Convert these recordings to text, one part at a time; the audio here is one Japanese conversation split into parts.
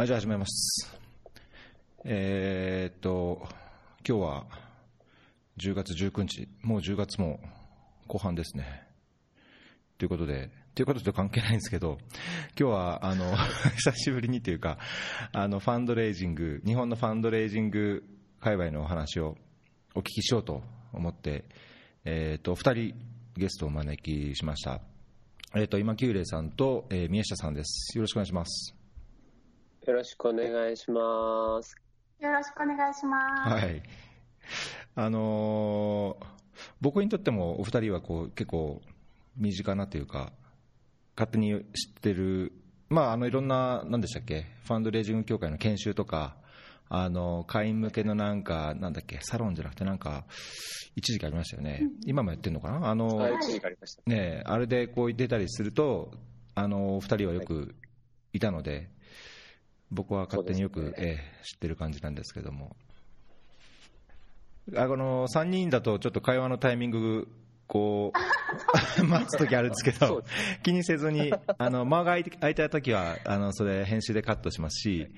はい、じゃあ始めます。えー、っと、今日は10月19日、もう10月も後半ですね。ということで、ということと関係ないんですけど、今日はあの 久しぶりにというか、あのファンドレイジング、日本のファンドレイジング界隈のお話をお聞きしようと思って、えー、っと2人ゲストをお招きしました。えー、っと今久礼さんと、えー宮下さんです。よろしくお願いします。よろしくお願いします。よろしくお願いします。はい。あのー僕にとってもお二人はこう結構身近なというか、勝手に知ってる、まあ、あのいろんな、なんでしたっけ、ファンドレイジング協会の研修とか、あの会員向けのなんか、なんだっけ、サロンじゃなくて、なんか、一時期ありましたよね、今もやってるのかな、あのはい。ねえ、あれでこう出たりすると、あのお二人はよくいたので、僕は勝手によく、そうですええ知ってる感じなんですけども、あこの3人だとちょっと会話のタイミング、こう 待つ時あるんですけど気にせずに、あの 間が空いて空いた時はあのそれ、編集でカットしますし、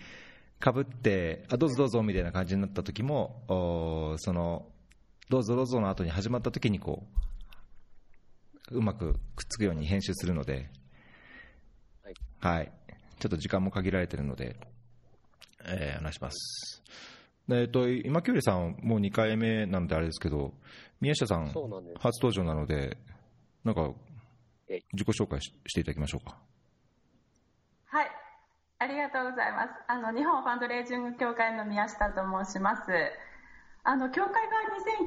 かぶってあ、どうぞどうぞみたいな感じになった時も、おそのどうぞどうぞの後に始まった時にこう、うまくくっつくように編集するので、はい。はい、ちょっと時間も限られてるので、えー話します。でえっと、今、キュウリさん、もう2回目なのであれですけど、宮下さん、ん。初登場なので、なんか自己紹介ししていただきましょうか。はい。ありがとうございます。あの、日本ファンドレイジング協会の宮下と申します。あの、協会が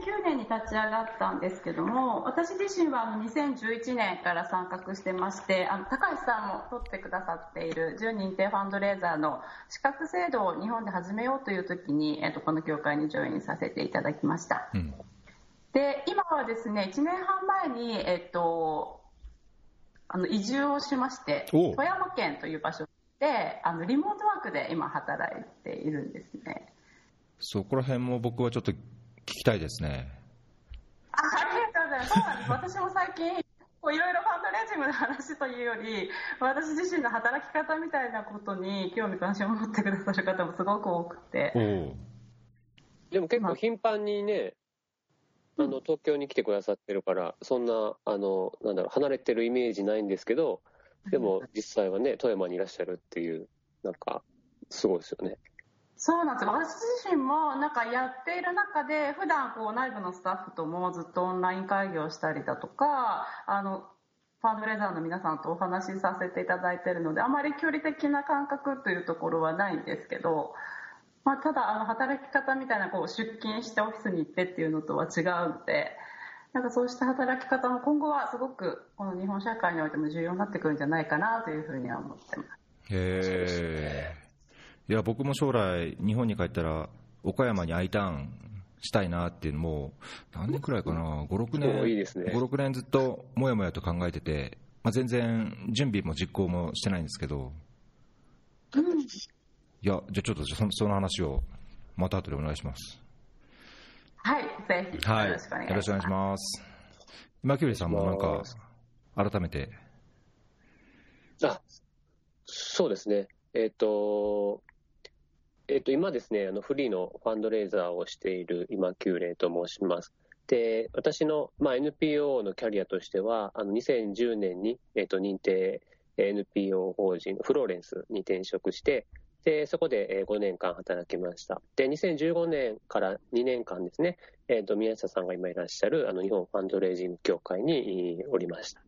2009年に立ち上がったんですけども、私自身はあの2011年から参画してまして、あの、高橋さんも取ってくださっている準認定ファンドレーザーの資格制度を日本で始めようという時に、えっと、この協会にジョインさせていただきました。うん、で今はですね1年半前に、えっと、あの移住をしまして富山県という場所であのリモートワークで今働いているんですねそこら辺も僕はちょっと聞きたいですね。あありがとうございます。そうなんです。私も最近こういろいろファンドレイジングの話というより私自身の働き方みたいなことに興味関心を持ってくださる方もすごく多くて。でも結構頻繁にね、あの、東京に来てくださってるから、そんな、あの、なんだろう、離れてるイメージないんですけど、でも実際はね、富山にいらっしゃるっていう、なんか、すごいですよね。そうなんです私自身もなんかやっている中で普段こう内部のスタッフともずっとオンライン会議をしたりだとかあのファンドレザーの皆さんとお話しさせていただいているのであまり距離的な感覚というところはないんですけど、まあ、ただあの働き方みたいなこう出勤してオフィスに行ってっていうのとは違うのでなんかそうした働き方も今後はすごくこの日本社会においても重要になってくるんじゃないかなというふうには思ってます。へえ。いや、僕も将来、日本に帰ったら、岡山に I ターンしたいなっていうのも、何年くらいかな、5、6年、おいいですね5、6年ずっともやもやと考えてて、まあ、全然準備も実行もしてないんですけど、うんいや、じゃあちょっとそのその話を、また後でお願いします。はい、ぜひはい。よろしくお願いします。よろしくお願いします。今、キュウリさんもなんか、改めて、あ、そうですね。えっ、と、えっ、と、今ですね、あの、フリーのファンドレイザーをしている今久礼と申します。で、私の、まあ、NPO のキャリアとしては、あの、2010年に、えっ、と、認定 NPO 法人フローレンスに転職して、で、そこで5年間働きました。で、2015年から2年間ですね、えっ、と、宮下さんが今いらっしゃる、あの、日本ファンドレイジング協会におりました。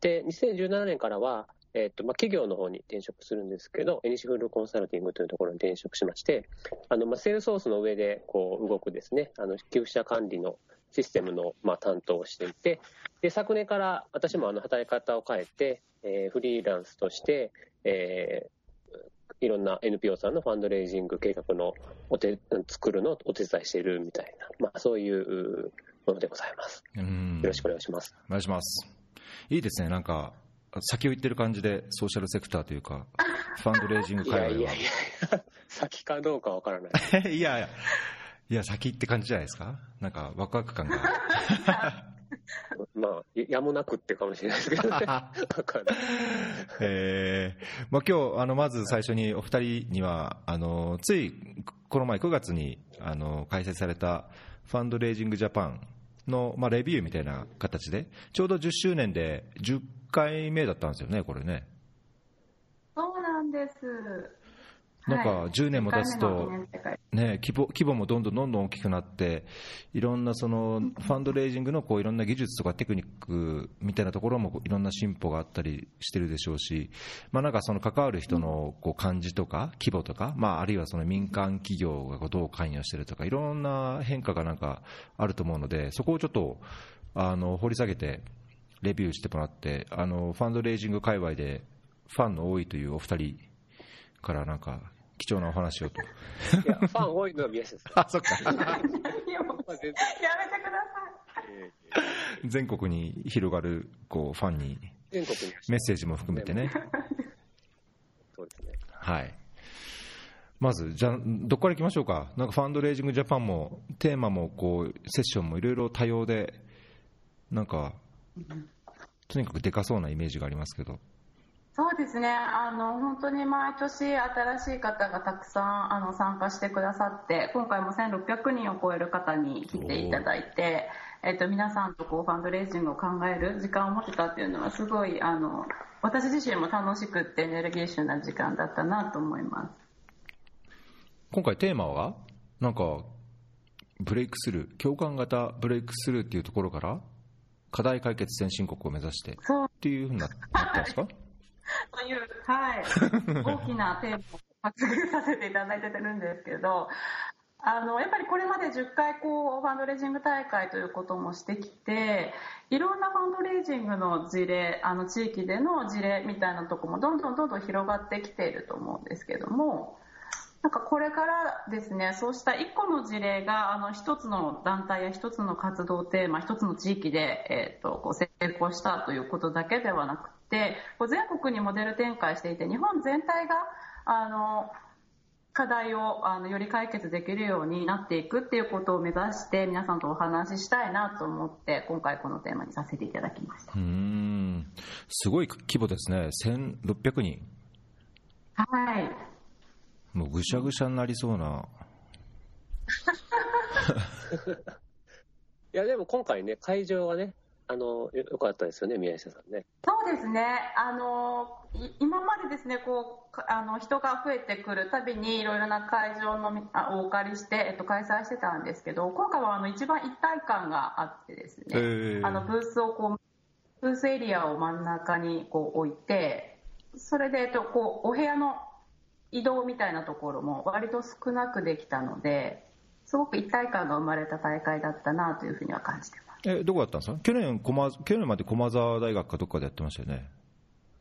で、2017年からは、えっとまあ、企業の方に転職するんですけど、エニシフルコンサルティングというところに転職しまして、あのまあ、セールソースの上でこう動くですね、あの寄付者管理のシステムのまあ担当をしていて、で昨年から私もあの働き方を変えて、えーフリーランスとして、えーいろんな NPO さんのファンドレイジング計画のお手作るのをお手伝いしているみたいな、まあ、そういうものでございます。うんよろしくお願いします。お願いします。いいですね、なんか、先を言ってる感じで、ソーシャルセクターというか、ファンドレイジングい界隈やいやいや、先かどうかわからない。は。いやいや、いや、先って感じじゃないですか？なんか、ワクワク感が。まあ、やもなくってかもしれないですけどね。えーまあ、今日あのまず最初にお二人にはあのついこの前9月にあの開設されたファンドレイジングジャパンの、まあ、レビューみたいな形でちょうど10周年で10回目だったんですよね、これね。そうなんです。なんかはい10年も経つと10回目の記念大会ね、規模規模もどんどんどんどん大きくなって、いろんなそのファンドレイジングのこういろんな技術とかテクニックみたいなところもいろんな進歩があったりしてるでしょうし、まあ、なんかその関わる人のこう感じとか規模とか、まあ、あるいはその民間企業がどう関与してるとか、いろんな変化がなんかあると思うので、そこをちょっとあの掘り下げて、レビューしてもらって、あのファンドレイジング界隈でファンの多いというお二人からなんか貴重なお話をと。いや、ファン多いのは宮下さん。あ、そっか。いやめてください。え全国に広がるこうファンにー全国にメッセージも含めてね。そうですね。はい。まず、じゃあ、どこから行きましょうか。なんかファンドレイジングジャパンも、テーマも、こう、セッションもいろいろ多様で、なんか、とにかくでかそうなイメージがありますけど。そうですね。あの本当に毎年新しい方がたくさんあの参加してくださって今回も1600人を超える方に来ていただいて、えっと、皆さんとこうファンドレイジングを考える時間を持てたっていうのはすごいあの私自身も楽しくってエネルギッシュな時間だったなと思います。今回テーマは、なんか、ブレイクスルー、共感型ブレイクスルーっていうところから、課題解決先進国を目指してっていうふうにななったんですか？という、はい、大きなテーマを発言させていただいてるんですけど、あのやっぱりこれまで10回こうファンドレイジング大会ということもしてきて、いろんなファンドレイジングの事例、あの地域での事例みたいなところもどんどんどんどん広がってきていると思うんですけども、なんかこれからですね、そうした一個の事例があの一つの団体や一つの活動テーマ、一つの地域で、えー、とこう成功したということだけではなくて、こう全国にモデル展開していて、日本全体があの課題をあのより解決できるようになっていくっていうことを目指して皆さんとお話ししたいなと思って今回このテーマにさせていただきましたうーん、すごい規模ですね。1600人。はいもうぐしゃぐしゃになりそうな。いや、でも今回ね、会場がね、あの、よよかったですよね、宮下さんね。そうですね、あのい今までですねこうかあの人が増えてくるたびにいろいろな会場のみあをお借りして、えっと、開催してたんですけど今回はあの一番一体感があってですね、えーあのブースをこうブースエリアを真ん中にこう置いてそれで、えっと、こうお部屋の移動みたいなところも割と少なくできたのですごく一体感が生まれた大会だったなというふうには感じてます。え、どこだったんですか？去年、駒去年まで駒沢大学かどっかでやってましたよね？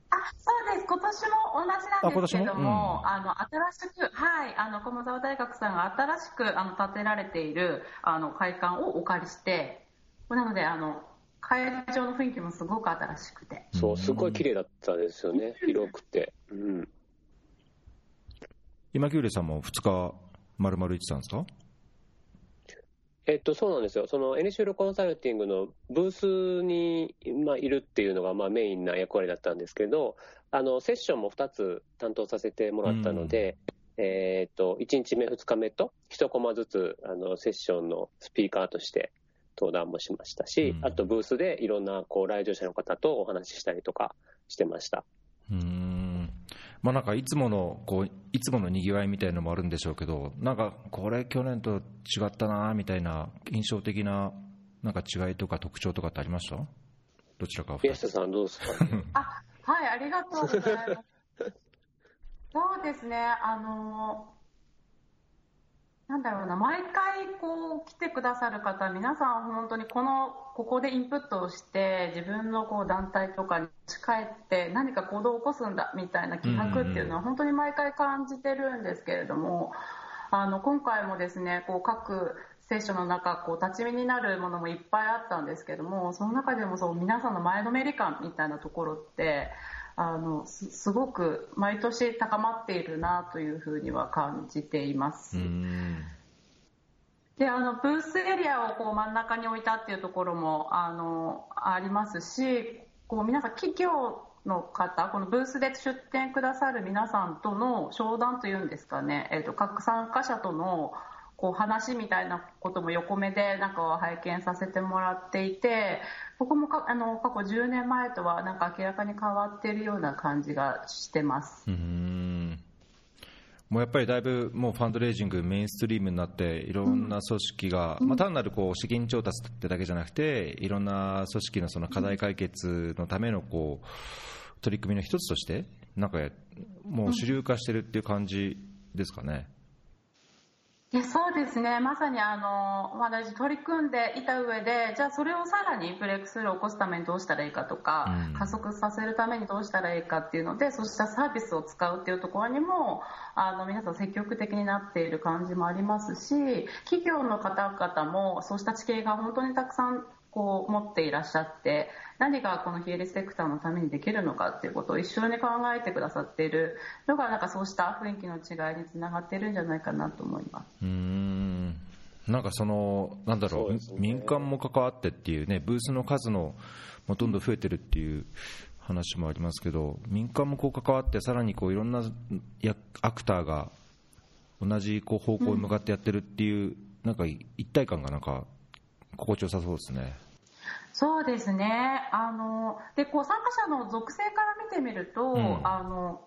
あそうです、今年も同じなんですけども、あ今年も？うんあの新しく、はい、あの駒澤大学さんが新しくあの建てられているあの会館をお借りして、なのであの会場の雰囲気もすごく新しくて、そう、すごい綺麗だったですよね、広くて。うん。今キューレさんも2日、丸々行ってたんですか？えっと、そうなんですよ。その N シュールコンサルティングのブースに、まあ、いるっていうのが、まあ、メインな役割だったんですけど、あの、セッションも2つ担当させてもらったので、えっと、1日目、2日目と、1コマずつ、あの、セッションのスピーカーとして登壇もしましたし、うんあとブースでいろんな、こう、来場者の方とお話ししたりとかしてました。うーん。まあなんかいつもの、こう、いつもの賑わいみたいのもあるんでしょうけど、なんかこれ去年と違ったなみたいな印象的な、なんか違いとか特徴とかってありました？どちらかお二人宮下さんどうですか？あはい、ありがとうございます。そうですね、あのなんだろうな、毎回こう来てくださる方、皆さん本当にこのここでインプットをして自分のこう団体とかに帰って何か行動を起こすんだみたいな気迫っていうのは本当に毎回感じてるんですけれども、あの今回もですね、こう各セッションの中、こう立ち見になるものもいっぱいあったんですけども、その中でもそう皆さんの前のめり感みたいなところって。あのすすごく毎年高まっているなというふうには感じています。であのブースエリアをこう真ん中に置いたっていうところもあのありますしこう皆さん企業の方このブースで出展くださる皆さんとの商談というんですかね、えーと、各参加者とのこう話みたいなことも横目でなんか拝見させてもらっていてここもかあの過去10年前とはなんか明らかに変わっているような感じがしてます。うんもうやっぱりだいぶもうファンドレイジングメインストリームになっていろんな組織が、まあ、単なるこう資金調達ってだけじゃなくていろんな組織のその課題解決のためのこう取り組みの一つとしてなんかもう主流化してるっていう感じですかね。いやそうですね、まさにあの私、取り組んでいた上で、じゃあそれをさらにブレイクスルーを起こすためにどうしたらいいかとか、うん、加速させるためにどうしたらいいかっていうので、そうしたサービスを使うっていうところにも、あの皆さん積極的になっている感じもありますし、企業の方々もそうした知見が本当にたくさんこう持っていらっしゃって何がこの非営利セクターのためにできるのかっていうことを一緒に考えてくださっている。のがなんかそうした雰囲気の違いにつながっているんじゃないかなと思います。うん。なんかそのなんだろう、ね、民間も関わってっていうねブースの数のもどんどん増えてるっていう話もありますけど民間もこう関わってさらにこういろんなアクターが同じこう方向に向かってやってるっていう、うん、なんか一体感がなんか心地よさそうですね。そうですね。あの、で、こう、参加者の属性から見てみると、うん、あの、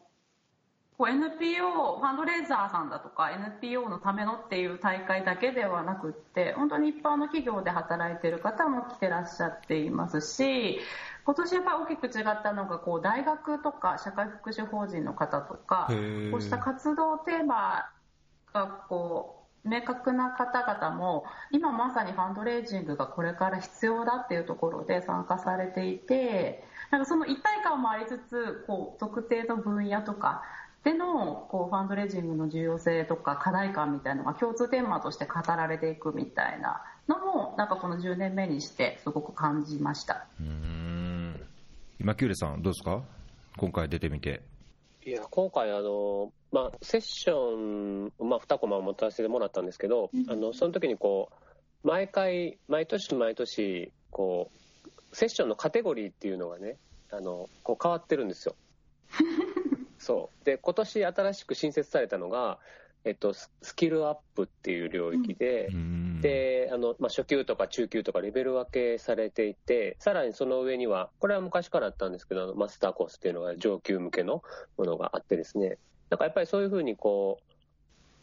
こう NPO、ファンドレイザーさんだとか NPO のためのっていう大会だけではなくって、本当に一般の企業で働いている方も来てらっしゃっていますし、今年やっぱり大きく違ったのが、こう、大学とか社会福祉法人の方とか、こうした活動テーマが、こう、明確な方々も今まさにファンドレイジングがこれから必要だっていうところで参加されていてなんかその一体感もありつつこう特定の分野とかでのこうファンドレイジングの重要性とか課題感みたいなのが共通テーマとして語られていくみたいなのもなんかこの10年目にしてすごく感じました。うん。今キューレさんどうですか？今回出てみて。いや今回あのまあ、セッション、まあ、2コマ持たせてもらったんですけど、あのその時にこう毎回、毎年毎年こう、セッションのカテゴリーっていうのがね、あのこう変わってるんですよ。そうで今年新しく新設されたのが、えっと、スキルアップっていう領域で、うん、であのまあ、初級とか中級とかレベル分けされていて、さらにその上には、これは昔からあったんですけど、マスターコースっていうのが上級向けのものがあってですね、なんかやっぱりそういうふうにこう、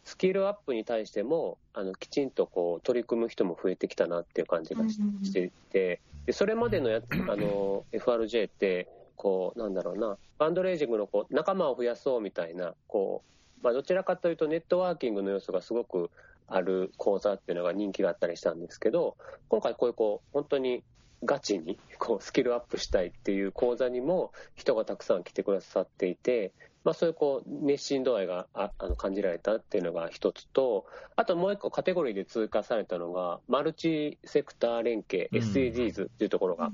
スキルアップに対してもあのきちんとこう取り組む人も増えてきたなっていう感じがしていて、でそれまでのやあの FRJ ってこうなんだろうなファンドレイジングのこう仲間を増やそうみたいなこうまあ、どちらかというとネットワーキングの要素がすごくある講座っていうのが人気があったりしたんですけど今回こういうこう本当にガチに こうスキルアップしたいっていう講座にも人がたくさん来てくださっていて、まあ、そういうこう熱心度合いがああの感じられたっていうのが一つとあともう一個カテゴリーで通過されたのがマルチセクター連携、うん、SDGs っていうところが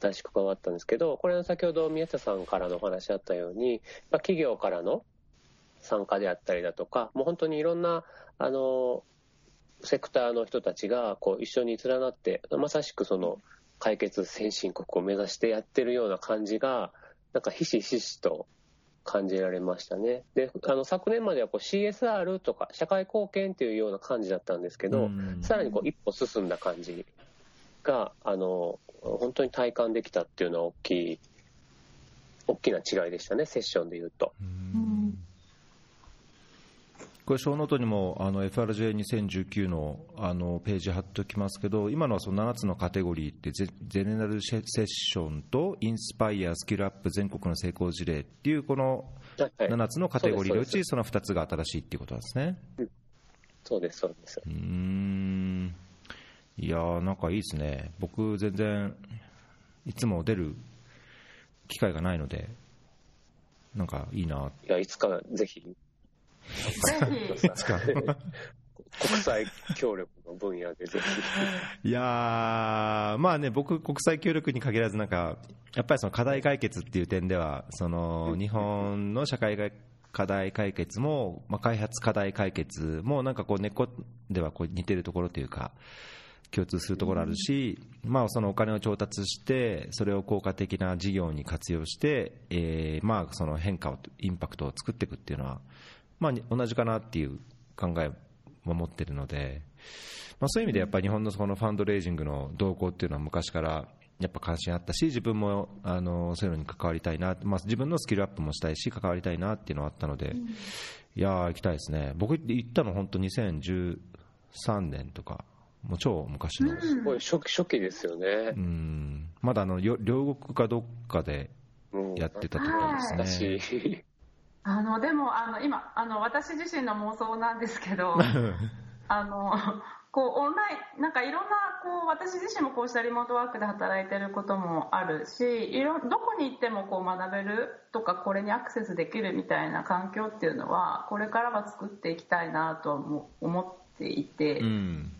新しく加わったんですけどこれは先ほど宮下さんからのお話あったように、まあ、企業からの参加であったりだとか、もう本当にいろんな、あの、セクターの人たちがこう一緒に連なって、まさしくその解決先進国を目指してやってるような感じが、なんかひしひしと感じられましたね。で、あの昨年まではこう CSR とか社会貢献っていうような感じだったんですけど、さらにこう一歩進んだ感じが、あの、本当に体感できたっていうのは大きい、大きな違いでしたね、セッションでいうと。これ、ショーノートにもあの FRJ2019 のあのページ貼っておきますけど、今のはその7つのカテゴリーってゼ、ゼネラルセッションとインスパイア、スキルアップ、全国の成功事例っていう、この7つのカテゴリーのうち、その2つが新しいっていうことなんですね。そうです、そうです。うんいやー、なんかいいですね、僕、全然、いつも出る機会がないので、なんかいいな。いや、いつかぜひ。国際協力の分野でぜひ。いやー、まあね、僕、国際協力に限らず、なんか、やっぱりその課題解決っていう点では、その日本の社会課題解決も、まあ、開発課題解決もなんかこう根っこではこう似てるところというか共通するところあるし、まあ、そのお金を調達してそれを効果的な事業に活用して、えーまあ、その変化をインパクトを作っていくっていうのは、まあ、同じかなっていう考えも持ってるので、まあ、そういう意味でやっぱり日本のそのファンドレイジングの動向っていうのは昔からやっぱ関心あったし自分もあのそういうのに関わりたいな、まあ、自分のスキルアップもしたいし関わりたいなっていうのはあったので、うん、いやー行きたいですね。僕行ったの本当2013年とかもう超昔の、すごい初期初期ですよね。うん。まだあの両国かどっかでやってた時ですね、あのでもあの今あの私自身の妄想なんですけど あのこうオンラインなんかいろんなこう私自身もこうしたリモートワークで働いてることもあるしいろどこに行ってもこう学べるとかこれにアクセスできるみたいな環境っていうのはこれからは作っていきたいなとも思っていて。うん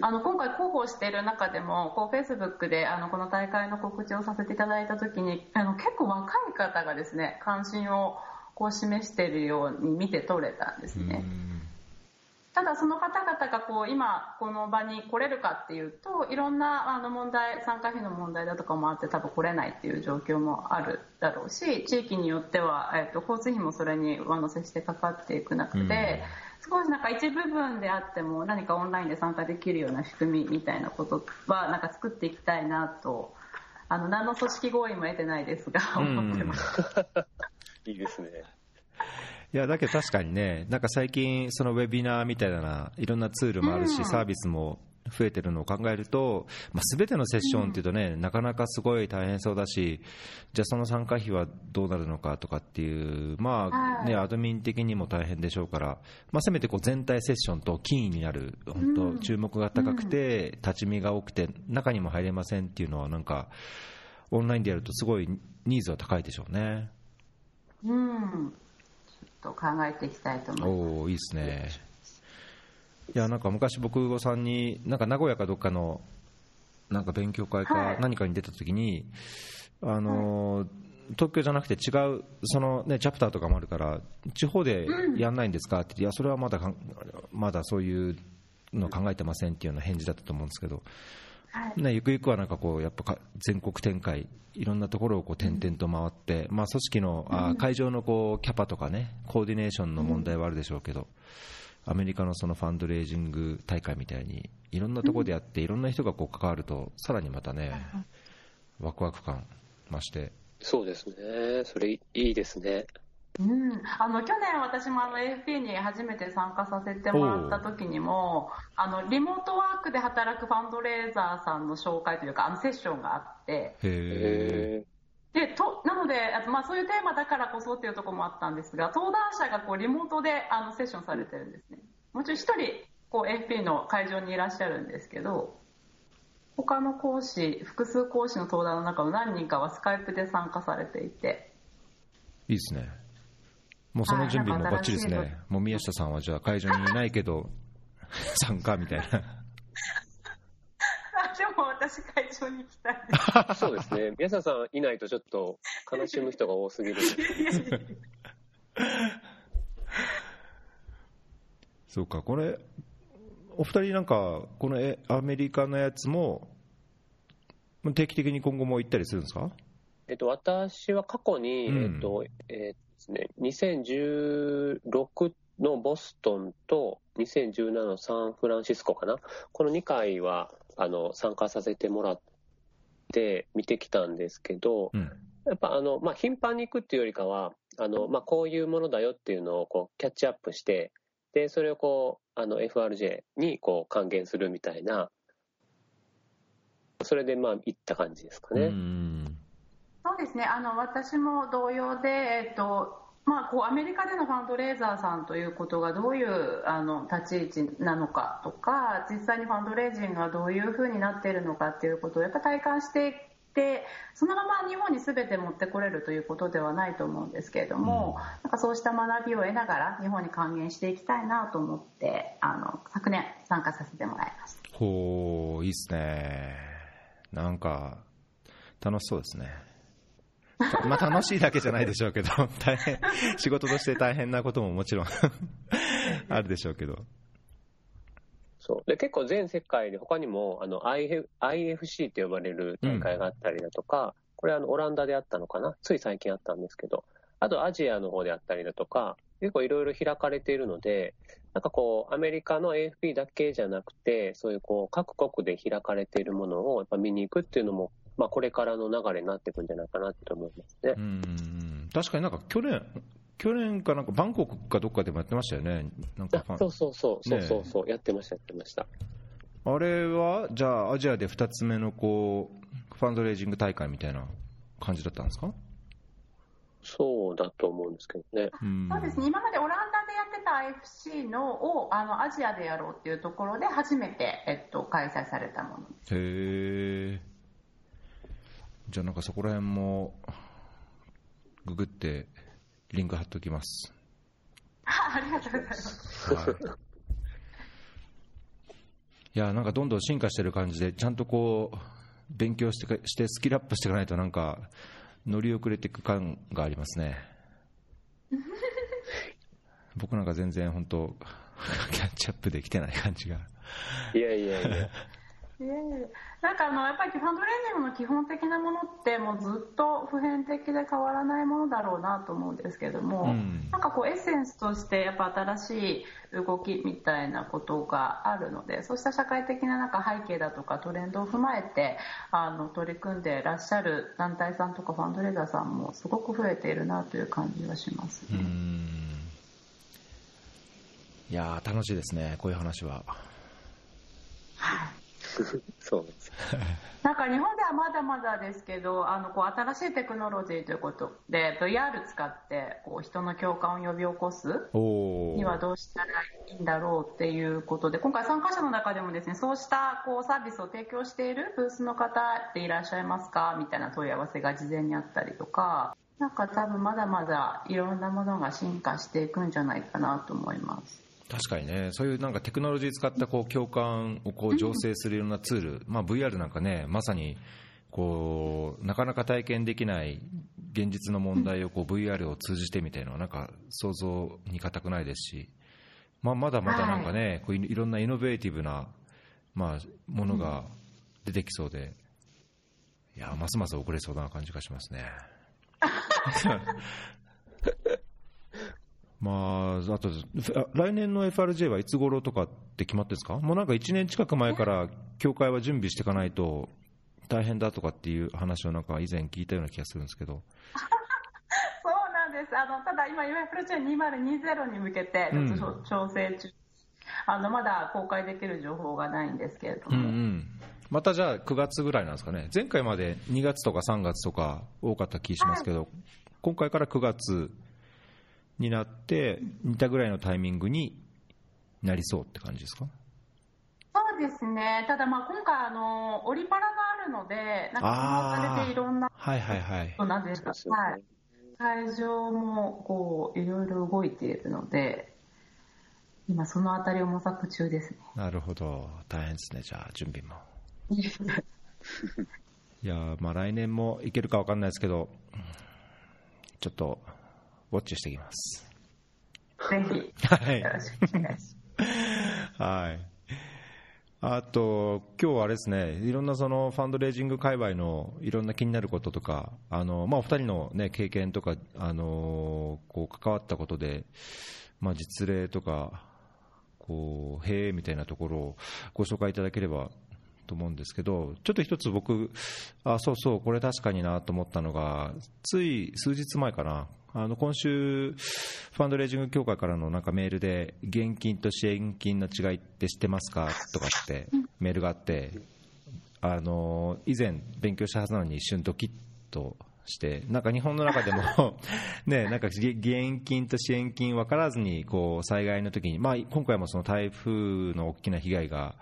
あの今回広報している中でもこう Facebook であのこの大会の告知をさせていただいた時にあの結構若い方がですね関心をこう示しているように見て取れたんですね。ただその方々がこう今この場に来れるかっていうといろんなあの問題参加費の問題だとかもあって多分来れないっていう状況もあるだろうし地域によっては、えー、と交通費もそれに上乗せしてかかっていく中で、少しなんか一部分であっても何かオンラインで参加できるような仕組みみたいなことはなんか作っていきたいなとあの何の組織合意も得てないですが。思ってます。いいですね。いやだけど確かにね、なんか最近、そのウェビナーみたいないろんなツールもあるし、サービスも増えてるのを考えると、まあ、全てのセッションっていうとね、なかなかすごい大変そうだし、じゃあその参加費はどうなるのかとかっていう、まあね、アドミン的にも大変でしょうから、まあ、せめてこう全体セッションとキーになる、本当、注目が高くて、立ち見が多くて、中にも入れませんっていうのは、なんか、オンラインでやるとすごいニーズは高いでしょうね。うんと考えていきたいと思います。おいいですね。いやなんか昔僕さんになんか名古屋かどっかのなんか勉強会か何かに出た時に、はい、あの、はい、東京じゃなくて違うそのねチャプターとかもあるから地方でやんないんですかっていやそれはまだまだそういうの考えてませんっていうような返事だったと思うんですけど。ね、ゆくゆくはなんかこうやっぱ全国展開、いろんなところをこう転々と回って、まあ、組織のあ会場のこうキャパとかね、コーディネーションの問題はあるでしょうけど、アメリカのそのファンドレイジング大会みたいに、いろんなところでやって、いろんな人がこう関わると、さらにまたね、ワクワク感増して。そうですね、それいいですね。うん、あの去年、私もあの AFP に初めて参加させてもらった時にもあのリモートワークで働くファンドレーザーさんの紹介というかあのセッションがあってでとなので、まあ、そういうテーマだからこそっていうところもあったんですが登壇者がこうリモートであのセッションされてるんですね。もちろん1人こう AFP の会場にいらっしゃるんですけど他の講師複数講師の登壇の中の何人かはスカイプで参加されていて。いいですね。もうその準備もばっちりですね、もう宮下さんはじゃあ会場にいないけど、参加みたいな。私、会場に行きたい そうですね、宮下さんいないとちょっと悲しむ人が多すぎる。そうか、これ、お二人なんか、このアメリカのやつも、定期的に今後も行ったりするんですか？えっと、私は過去に、うん、えっと、えっですね、2016のボストンと2017のサンフランシスコかな、この2回はあの参加させてもらって見てきたんですけど、うん、やっぱあの、まあ、頻繁に行くっていうよりかは、あのまあ、こういうものだよっていうのをこうキャッチアップして、でそれをこうあの FRJ にこう還元するみたいな、それでまあ行った感じですかね。そうですね。あの私も同様で、えっとまあ、こうアメリカでのファンドレーザーさんということがどういうあの立ち位置なのかとか実際にファンドレイジングがどういうふうになっているのかということをやっぱ体感していってそのまま日本に全て持ってこれるということではないと思うんですけれども、うん、なんかそうした学びを得ながら日本に還元していきたいなと思ってあの昨年参加させてもらいました。ほういいっすねなんか楽しそうですね。まあ楽しいだけじゃないでしょうけど、大変、仕事として大変なことももちろん あるでしょうけど。そう。で結構全世界で他にもあの IF IFC って呼ばれる大会があったりだとか、うん、これあのオランダであったのかな、つい最近あったんですけど、あとアジアの方であったりだとか、結構いろいろ開かれているので、なんかこう、アメリカの AFP だけじゃなくて、そういうこう、各国で開かれているものをやっぱ見に行くっていうのも、まあこれからの流れになっていくんじゃないかなと思いますね。うん確かになんか去年、去年かなんかバンコクかどっかでもやってましたよね。なんかそうそうそう、ね、そうそうそう、やってました、やってました。あれは、じゃあアジアで2つ目のこう、ファンドレイジング大会みたいな感じだったんですか？そうだと思うんですけどね。そうですね、今までオランダでやってた IFC のをあのアジアでやろうっていうところで初めて、えっと、開催されたものです。へえ。じゃあなんかそこら辺もググってリンク貼っときます。ありがとうございます。はい いやなんかどんどん進化してる感じで、ちゃんとこう勉強してしてスキルアップしていかないと、なんか乗り遅れていく感がありますね。僕なんか全然本当、キャッチアップできてない感じが。いやいやいや。なんかあのやっぱりファンドレーニングの基本的なものってもうずっと普遍的で変わらないものだろうなと思うんですけども、うん、なんかこうエッセンスとしてやっぱ新しい動きみたいなことがあるのでそうした社会的ななんか背景だとかトレンドを踏まえてあの取り組んでいらっしゃる団体さんとかファンドレーザーさんもすごく増えているなという感じはします、ね、いや楽しいですねこういう話は。はい そうなんです。なんか日本ではまだまだですけどあのこう新しいテクノロジーということで VR 使ってこう人の共感を呼び起こすにはどうしたらいいんだろうっていうことで今回参加者の中でもですねそうしたこうサービスを提供しているブースの方っていらっしゃいますか？みたいな問い合わせが事前にあったりとかなんか多分まだまだいろんなものが進化していくんじゃないかなと思います。確かにね、そういうなんかテクノロジー使ったこう共感をこう醸成するようなツール、まあ、VR なんかね、まさにこうなかなか体験できない現実の問題をこう VR を通じてみたいなのは、なんか想像に難くないですし、まあ、まだまだなんかね、こういろんなイノベーティブな、まあ、ものが出てきそうで、いや、ますます遅れそうな感じがしますね。まあ、あと、来年の FRJ はいつ頃とかって決まってるんですか？もうなんか1年近く前から協会は準備していかないと大変だとかっていう話をなんか以前聞いたような気がするんですけど。そうなんです。あの、ただ今 FRJ2020 に向けてちょっと調整中、うん、あの、まだ公開できる情報がないんですけれども。うんうん。またじゃあ9月ぐらいなんですかね、前回まで2月とか3月とか多かった気しますけど、はい、今回から9月になって、似たぐらいのタイミングになりそうって感じですか？そうですね、ただまあ今回あの、オリパラがあるので、なんかそのされていろんな、はいはいはい。なんですか、はい。会場もこういろいろ動いているので、今そのあたりを模索中ですね。なるほど、大変ですね、じゃあ準備も。いやまあ来年もいけるか分かんないですけど、ちょっとウォッチしていきます。ぜひ、はい、よろしくお願いします。はい。あと、今日はあれですね、いろんなそのファンドレイジング界隈のいろんな気になることとか、あのまあ、お二人の、ね、経験とか、あのこう関わったことで、まあ、実例とか、こうへえみたいなところをご紹介いただければと思うんですけど、ちょっと一つ僕、あそうそう、これ確かになと思ったのが、つい数日前かな、あの今週、ファンドレイジング協会からのなんかメールで、現金と支援金の違いって知ってますか？とかってメールがあって、あの以前、勉強したはずなのに一瞬ドキッとして、なんか日本の中でも ね、なんか現金と支援金分からずにこう災害の時に、まあ、今回もその台風の大きな被害が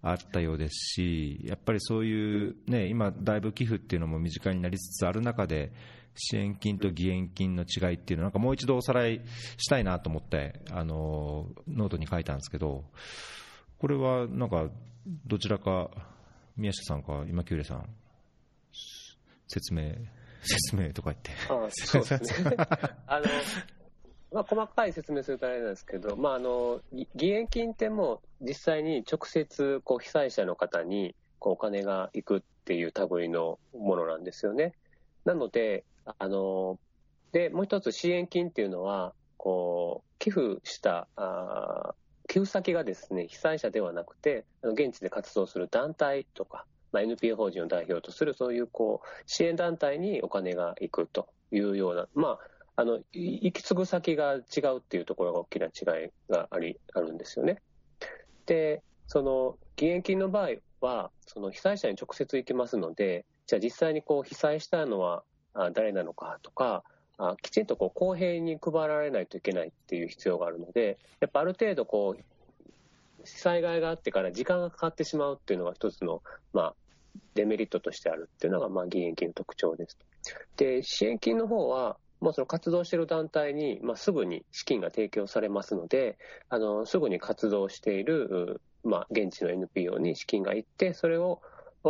あったようですし、やっぱりそういう、ね、今、だいぶ寄付っていうのも身近になりつつある中で、支援金と義援金の違いっていうのをなんかもう一度おさらいしたいなと思ってあのノートに書いたんですけどこれはなんかどちらか宮下さんか今久礼さん説明説明とか言って。あそうですね。あの、まあ、細かい説明するとあれなんですけど、まあ、あの、義援金ってもう実際に直接、こう、被災者の方に、こう、お金が行くっていう類のものなんですよね。なので、あの、で、もう一つ支援金っていうのは、こう、寄付した、あ寄付先がですね、被災者ではなくて、あの現地で活動する団体とか、まあ、NPO 法人を代表とするそういうこう支援団体にお金が行くというような、まあ、あのい行き継ぐ先が違うっていうところが大きな違いがありあるんですよね。で、その義援金の場合は、その被災者に直接行きますので、じゃあ実際にこう被災したのは誰なのかとか、あきちんとこう公平に配られないといけないっていう必要があるので、やっぱある程度こう、災害があってから時間がかかってしまうっていうのが一つの、まあ、デメリットとしてあるっていうのが、まあ、義援金の特徴です。で、支援金の方は、もうその活動している団体に、まあ、すぐに資金が提供されますので、あの、すぐに活動している、まあ、現地の NPO に資金が行って、それを、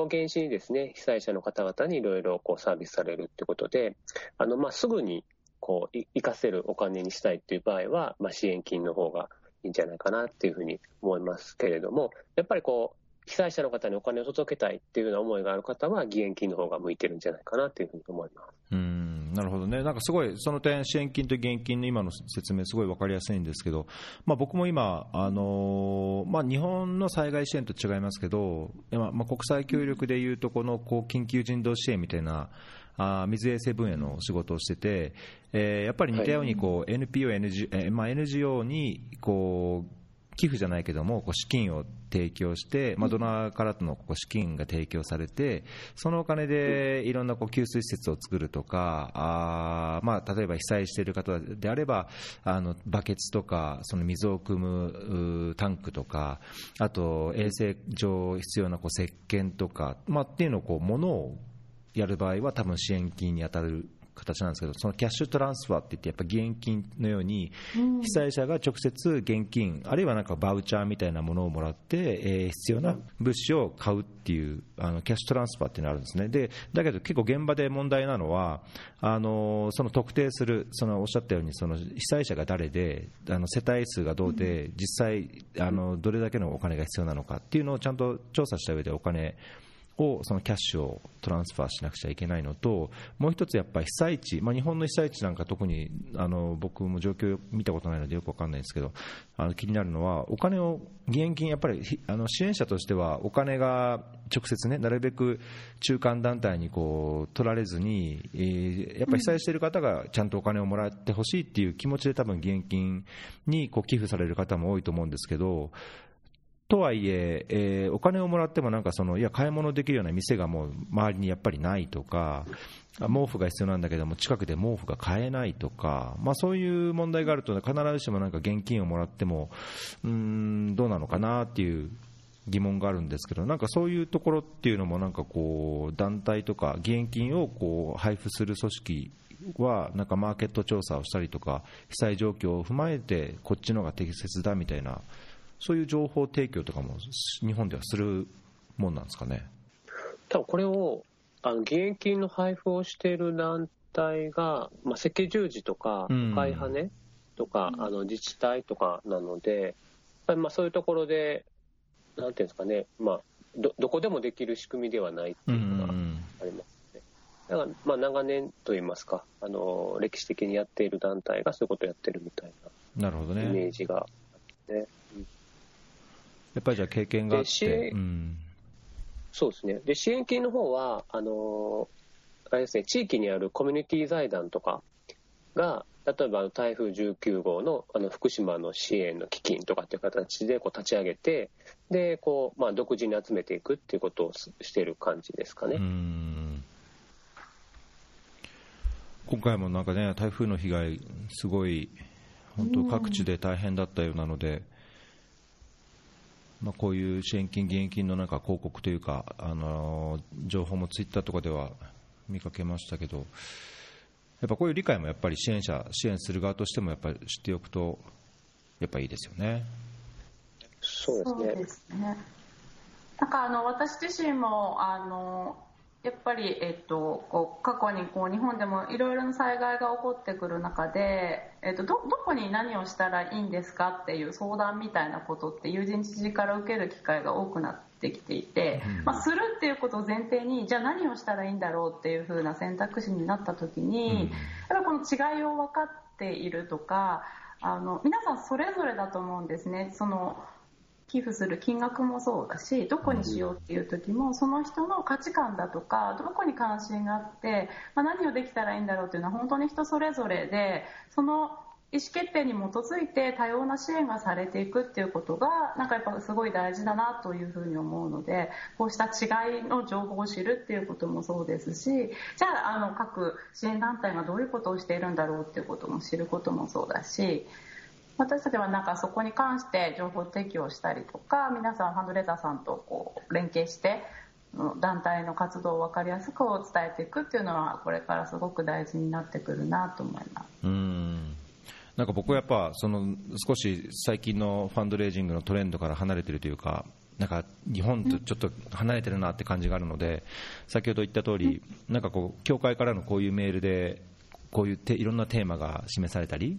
原資にですね、被災者の方々にいろいろこうサービスされるってことで、あの、ま、すぐに、こう、活かせるお金にしたいっていう場合は、ま、支援金の方がいいんじゃないかなっていうふうに思いますけれども、やっぱりこう、被災者の方にお金を届けたいっていうような思いがある方は、義援金の方が向いてるんじゃないかなというふうに思います。うん。なるほどね、なんかすごい、その点、支援金と義援金の今の説明、すごい分かりやすいんですけど、まあ、僕も今、あのーまあ、日本の災害支援と違いますけど、まあまあ、国際協力でいうと、このこう緊急人道支援みたいな、あー水衛生分野の仕事をしてて、えーやっぱり似たようにこう NPO、ーまあ、NGO にこう寄付じゃないけども、こう資金を提供して、まあ、ドナーからのこう資金が提供されて、そのお金でいろんなこう給水施設を作るとか、あーまあ、例えば被災している方であれば、あのバケツとか、その水を汲むタンクとか、あと衛生上必要なこう石鹸とか、まあ、っていうのをこう、ものをやる場合は、多分支援金に当たる形なんですけど、そのキャッシュトランスファーって言って、やっぱ義援金のように、被災者が直接現金、あるいはなんかバウチャーみたいなものをもらって、えー必要な物資を買うっていう、あのキャッシュトランスファーっていうのがあるんですね。で、だけど結構現場で問題なのは、あのその特定する、そのおっしゃったように、その被災者が誰で、あの世帯数がどうで、実際、あのどれだけのお金が必要なのかっていうのをちゃんと調査した上でお金をそのキャッシュをトランスファーしなくちゃいけないのと、もう一つやっぱり被災地、まあ、日本の被災地なんか特にあの僕も状況見たことないのでよくわかんないんですけど、あの気になるのは、お金を、義援金、やっぱりあの支援者としては、お金が直接ね、なるべく中間団体にこう取られずに、えーやっぱり被災している方がちゃんとお金をもらってほしいっていう気持ちで、多分義援金にこう寄付される方も多いと思うんですけど、とはいええーお金をもらってもなんかそのいや買い物できるような店がもう周りにやっぱりないとか毛布が必要なんだけども近くで毛布が買えないとか、まあ、そういう問題があると必ずしもなんか現金をもらってもうんどうなのかなっていう疑問があるんですけどなんかそういうところっていうのもなんかこう団体とか義援金をこう配布する組織はなんかマーケット調査をしたりとか被災状況を踏まえてこっちの方が適切だみたいなそういう情報提供とかも日本ではするもんなんですかね？多分これをあの義援金の配布をしている団体が、まあ、赤十字とかうん赤い羽とか、あの自治体とかなので、やっぱりまあそういうところで、なんていうんですかね、まあ、どどこでもできる仕組みではないっていうのがありますね。だからまあ長年といいますかあの、歴史的にやっている団体がそういうことをやってるみたいなるほどなイメね。ージがあって、ねやっぱりじゃあ経験があって、で支援うん、そうですね。で、支援金の方は、あのーあれですね、地域にあるコミュニティ財団とかが、例えば台風19号のあの福島の支援の基金とかっていう形でこう立ち上げて、で、こう、まあ、独自に集めていくっていうことをすしている感じですかね。うん今回もなんかね、台風の被害、すごい、本当、各地で大変だったようなので、まあ、こういう支援金、義援金のなんか広告というか、あの情報もツイッターとかでは見かけましたけど、やっぱこういう理解もやっぱり支援者、支援する側としてもやっぱり知っておくと、やっぱいいですよね。そうですね。そうですねなんかあの私自身もあのやっぱり、えっと、こう過去にこう日本でもいろいろな災害が起こってくる中で、えっと、どどこに何をしたらいいんですかっていう相談みたいなことって友人知事から受ける機会が多くなってきていて、まあ、するっていうことを前提にじゃあ何をしたらいいんだろうっていう風な選択肢になった時に、やっぱこの違いを分かっているとかあの皆さんそれぞれだと思うんですね。その寄付する金額もそうだしどこにしようっていう時もその人の価値観だとかどこに関心があって、まあ、何をできたらいいんだろうっていうのは本当に人それぞれでその意思決定に基づいて多様な支援がされていくっていうことがなんかやっぱすごい大事だなというふうに思うのでこうした違いの情報を知るっていうこともそうですしじゃああの各支援団体がどういうことをしているんだろうっていうことも知ることもそうだし私たちはなんかそこに関して情報提供したりとか皆さんファンドレーザーさんとこう連携して団体の活動を分かりやすく伝えていくっていうのはこれからすごく大事になってくるなと思います。うん。なんか僕はやっぱその少し最近のファンドレイジングのトレンドから離れているというかなんか日本とちょっと離れてるなって感じがあるので先ほど言った通りなんかこう協会からのこういうメールでこういういろんなテーマが示されたり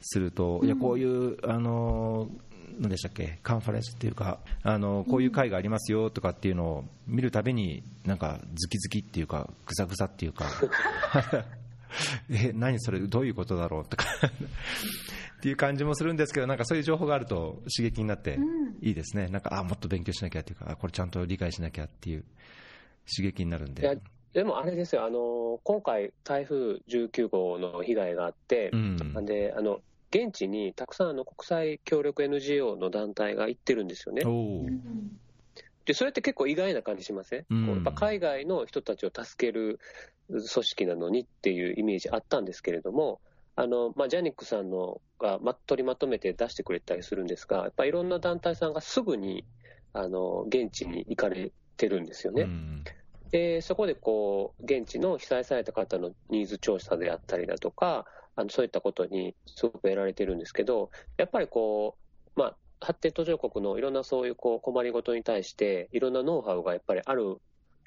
すると、いやこういう、あの何でしたっけカンファレンスっていうかあのこういう会がありますよとかっていうのを見るたびになんかズキズキっていうかぐさぐさっていうか え何それどういうことだろうとかっていう感じもするんですけどなんかそういう情報があると刺激になっていいですね、なんかあもっと勉強しなきゃっていうかこれちゃんと理解しなきゃっていう刺激になるんで。でもあれですよ、あの今回、台風19号の被害があって、うん、であの現地にたくさんの国際協力 NGO の団体が行ってるんですよね。でそれって結構意外な感じしません、うん、やっぱ海外の人たちを助ける組織なのにっていうイメージあったんですけれども、あのまあ、ジャニックさんのが、ま、取りまとめて出してくれたりするんですが、やっぱいろんな団体さんがすぐにあの現地に行かれてるんですよね。うんでそこでこう現地の被災された方のニーズ調査であったりだとか、あのそういったことにすごく得られてるんですけど、やっぱりこう、まあ、発展途上国のいろんなそういうこう困りごとに対して、いろんなノウハウがやっぱりある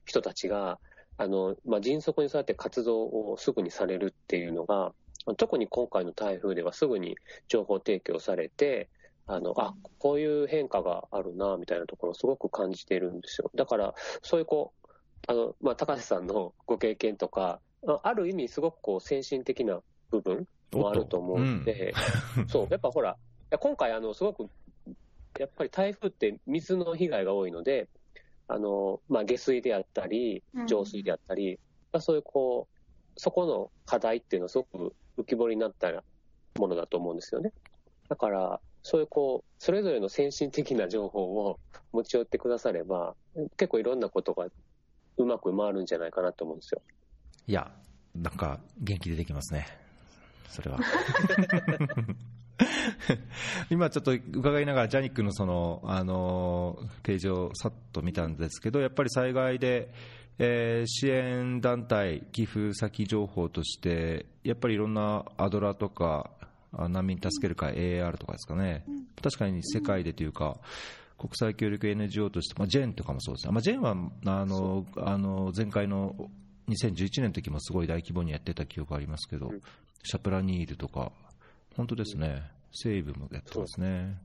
人たちが、あのまあ、迅速にそうやって活動をすぐにされるっていうのが、特に今回の台風ではすぐに情報提供されて、あのあこういう変化があるなみたいなところをすごく感じているんですよ。だから、そういうこうあの、まあ、高橋さんのご経験とか、ある意味すごくこう先進的な部分もあると思うので、うん、そう、やっぱほら、今回あの、すごく、やっぱり台風って水の被害が多いので、あの、まあ、下水であったり、浄水であったり、うん、そういうこう、そこの課題っていうのはすごく浮き彫りになったものだと思うんですよね。だから、そういうこう、それぞれの先進的な情報を持ち寄ってくだされば、結構いろんなことがうまく回るんじゃないかなと思うんですよ。いや、なんか元気出てきますね、それは。今ちょっと伺いながら、ジャニックのその、あのページをさっと見たんですけど、やっぱり災害で、えー、支援団体、寄付先情報として、やっぱりいろんなアドラとか、難民助ける会、AAR とかですかね、確かに世界でというか、国際協力 NGO として、まあ、ジェーンとかもそうですね、まあ、ジェーンはあのあの前回の2011年の時もすごい大規模にやってた記憶ありますけど、シャプラニールとか、本当ですね、西部もやってますね。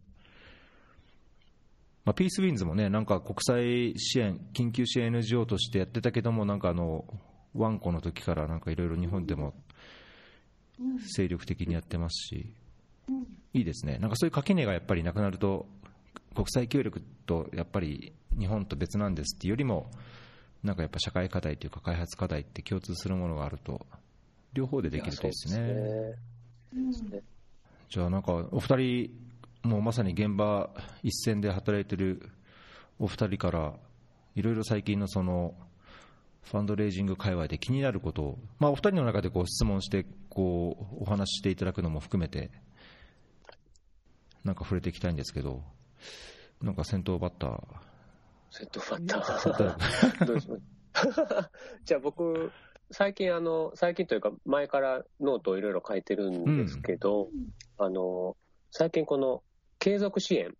まあ、ピースウィンズもね、なんか国際支援、緊急支援 NGO としてやってたけども、なんかあの、ワンコの時からなんかいろいろ日本でも精力的にやってますし、いいですね、なんかそういう垣根がやっぱりなくなると、国際協力とやっぱり日本と別なんですっていうよりも、なんかやっぱ社会課題というか開発課題って共通するものがあると、両方でできるといいですね。じゃあなんかお二人、もうまさに現場一線で働いてるお二人から、いろいろ最近のそのファンドレイジング界隈で気になることを、まあ、お二人の中でこう質問してこうお話ししていただくのも含めて、なんか触れていきたいんですけど、なんか先頭バッター。先頭バッター。どうします？じゃあ僕、最近あの、最近というか前からノートをいろいろ書いてるんですけど、うん、あの、最近この継続支援、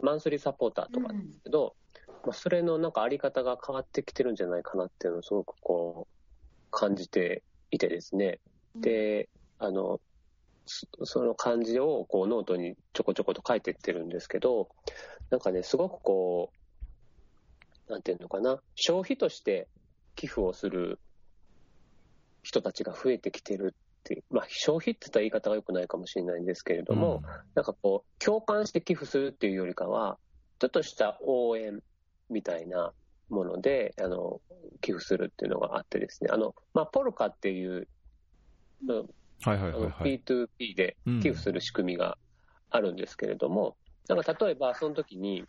マンスリーサポーターとかですけど、うん、まあ、それのなんかあり方が変わってきてるんじゃないかなっていうのをすごくこう感じていてですね。で、あの、その感じをこうノートにちょこちょこと書いていってるんですけど、なんかね、すごくこう、なんていうのかな、消費として寄付をする人たちが増えてきてるっていう、まあ、消費って言ったら言い方が良くないかもしれないんですけれども、うん、なんかこう、共感して寄付するっていうよりかは、ちょっとした応援みたいなもので、あの、寄付するっていうのがあってですね、あの、まあ、ポルカっていう、はいはいはい、はい、P2P で寄付する仕組みがあるんですけれども、うん、なんか例えばその時に、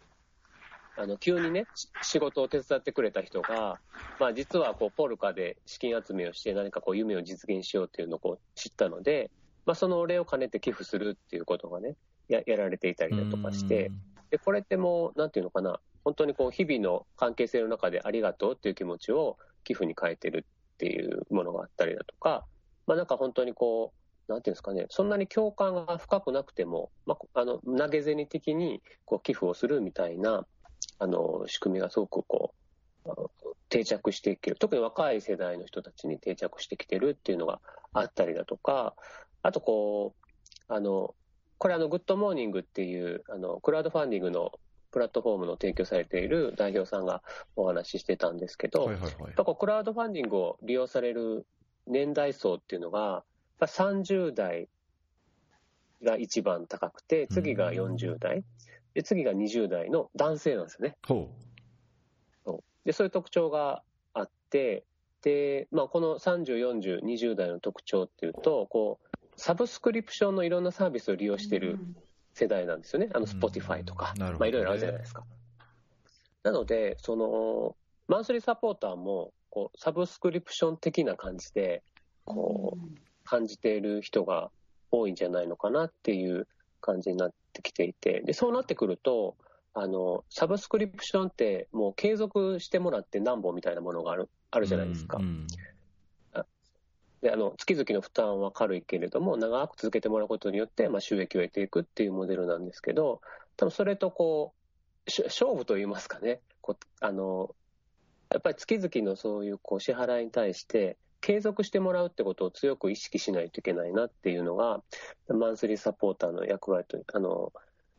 あの急にね、仕事を手伝ってくれた人が、まあ、実はこうポルカで資金集めをして、何かこう夢を実現しようっていうのをこう知ったので、まあ、そのお礼を兼ねて寄付するっていうことがね、ややられていたりだとかして、でこれってもう、なんていうのかな、本当にこう日々の関係性の中でありがとうっていう気持ちを寄付に変えてるっていうものがあったりだとか、まあ、なんか本当にこう、なんていうんですかね、そんなに共感が深くなくても、まあ、あの投げ銭的にこう寄付をするみたいなあの仕組みがすごくこう定着していける、特に若い世代の人たちに定着してきてるっていうのがあったりだとか、あとこう、あのこれあの、グッドモーニングっていうあのクラウドファンディングのプラットフォームの提供されている代表さんがお話ししてたんですけど、はいはいはい、クラウドファンディングを利用される年代層っていうのが、30代が一番高くて、次が40代、で次が20代の男性なんですよね。ほう。でそういう特徴があって、でまあ、この30、40、20代の特徴っていうと、こうサブスクリプションのいろんなサービスを利用してる世代なんですよね、あの Spotify とか、まあ、いろいろあるじゃないですか。なので、そのマンスリーサポーターもこうサブスクリプション的な感じでこう感じている人が多いんじゃないのかなっていう感じになってきていて、でそうなってくると、あのサブスクリプションってもう継続してもらって何本みたいなものがあるあるじゃないですか。うんうんであの月々の負担は軽いけれども、長く続けてもらうことによって、まあ、収益を得ていくっていうモデルなんですけど、多分それとこう、勝負といいますかね、こうあのやっぱり月々のそういうこう支払いに対して、継続してもらうってことを強く意識しないといけないなっていうのが、マンスリーサポーターの役割とあの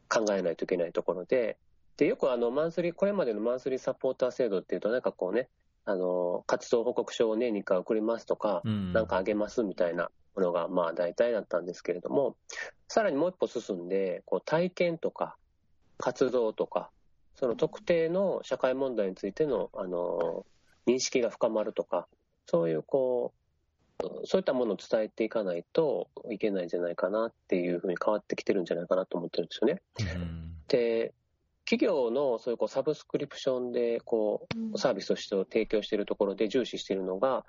考えないといけないところで、でよくあのマンスリー、これまでのマンスリーサポーター制度っていうと、なんかこうね、あの活動報告書を年に1回送りますとか、うん、なんかあげますみたいなものがまあ大体だったんですけれども、さらにもう一歩進んで、こう体験とか活動とか、その特定の社会問題についてのあの認識が深まるとか、そういうこう、そういったものを伝えていかないといけないんじゃないかなっていうふうに変わってきてるんじゃないかなと思ってるんですよね。うん、で、企業のそういうこうサブスクリプションでこうサービスとして提供しているところで重視しているのが、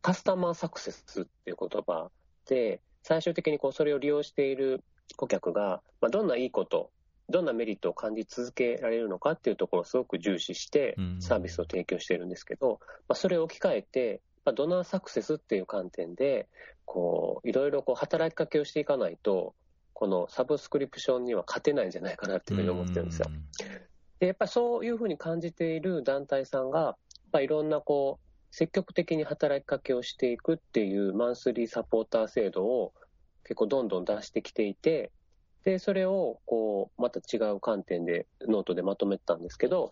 カスタマーサクセスっていう言葉で、最終的にこうそれを利用している顧客が、まあ、どんないいこと、どんなメリットを感じ続けられるのかっていうところをすごく重視してサービスを提供しているんですけど、まあ、それを置き換えて、まあ、ドナーサクセスっていう観点で、こう、いろいろこう働きかけをしていかないと、このサブスクリプションには勝てないんじゃないかなっていうふうに思ってるんですよ。で、やっぱりそういうふうに感じている団体さんが、やっぱいろんなこう、積極的に働きかけをしていくっていうマンスリーサポーター制度を結構どんどん出してきていて、で、それをこう、また違う観点でノートでまとめてたんですけど、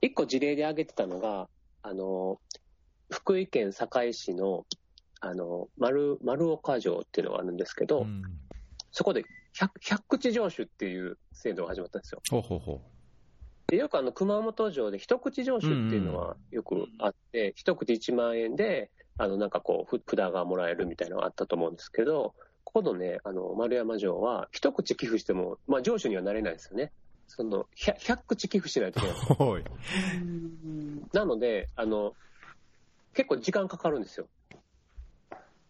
一個事例で挙げてたのが、あの、福井県坂井市の、あの、丸、丸岡城っていうのがあるんですけど、うん、そこで 100, 100口城主っていう制度が始まったんですよ。ほうほうほう。でよくあの熊本城で一口城主っていうのはよくあって、うんうん、一口1万円で、あのなんかこう、札がもらえるみたいなのがあったと思うんですけど、ここのね、あの丸山城は、一口寄付しても、まあ、城主にはなれないですよね。その 100, 100口寄付しないといけない。なのであの、結構時間かかるんですよ。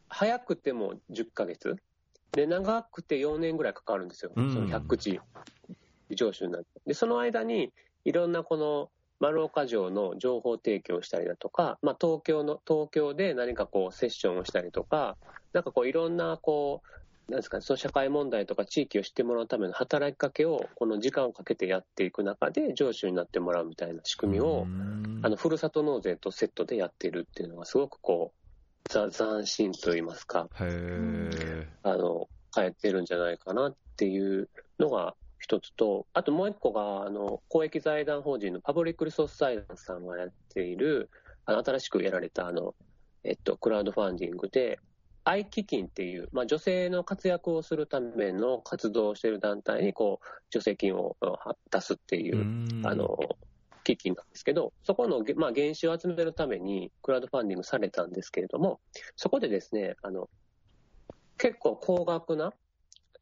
早くても10ヶ月。で、長くて4年ぐらいかかるんですよ。その100口上手になって。で、その間に、いろんなこの丸岡城の情報提供したりだとか、まあ、東京の、東京で何かこうセッションをしたりとか、なんかこういろんなこう、なんですかね、その社会問題とか地域を知ってもらうための働きかけを、この時間をかけてやっていく中で、上司になってもらうみたいな仕組みを、あのふるさと納税とセットでやってるっていうのが、すごくこう、ざ斬新といいますか、へあの変えてるんじゃないかなっていうのが一つと、あともう一個が、あの公益財団法人のパブリックリソース財団さんがやっている、あの新しくやられたあの、えっと、クラウドファンディングで、愛基金っていう、まあ、女性の活躍をするための活動をしている団体にこう助成金を出すっていうあの基金なんですけど、そこの、まあ、原資を集めるためにクラウドファンディングされたんですけれども、そこでですね、あの結構高額な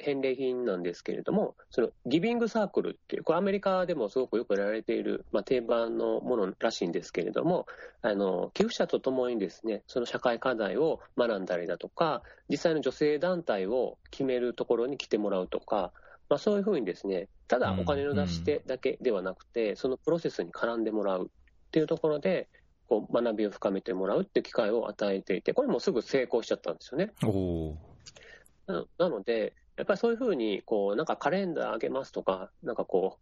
返礼品なんですけれども、そのギビングサークルっていう、これアメリカでもすごくよくやられている、まあ、定番のものらしいんですけれども、あの寄付者とともにですね、その社会課題を学んだりだとか、実際の女性団体を決めるところに来てもらうとか、まあ、そういうふうにですね、ただお金の出し手だけではなくて、そのプロセスに絡んでもらうっていうところで、こう学びを深めてもらうっていう機会を与えていて、これもすぐ成功しちゃったんですよね。ななので、やっぱりそういうふうに、こう、なんかカレンダーあげますとか、なんかこ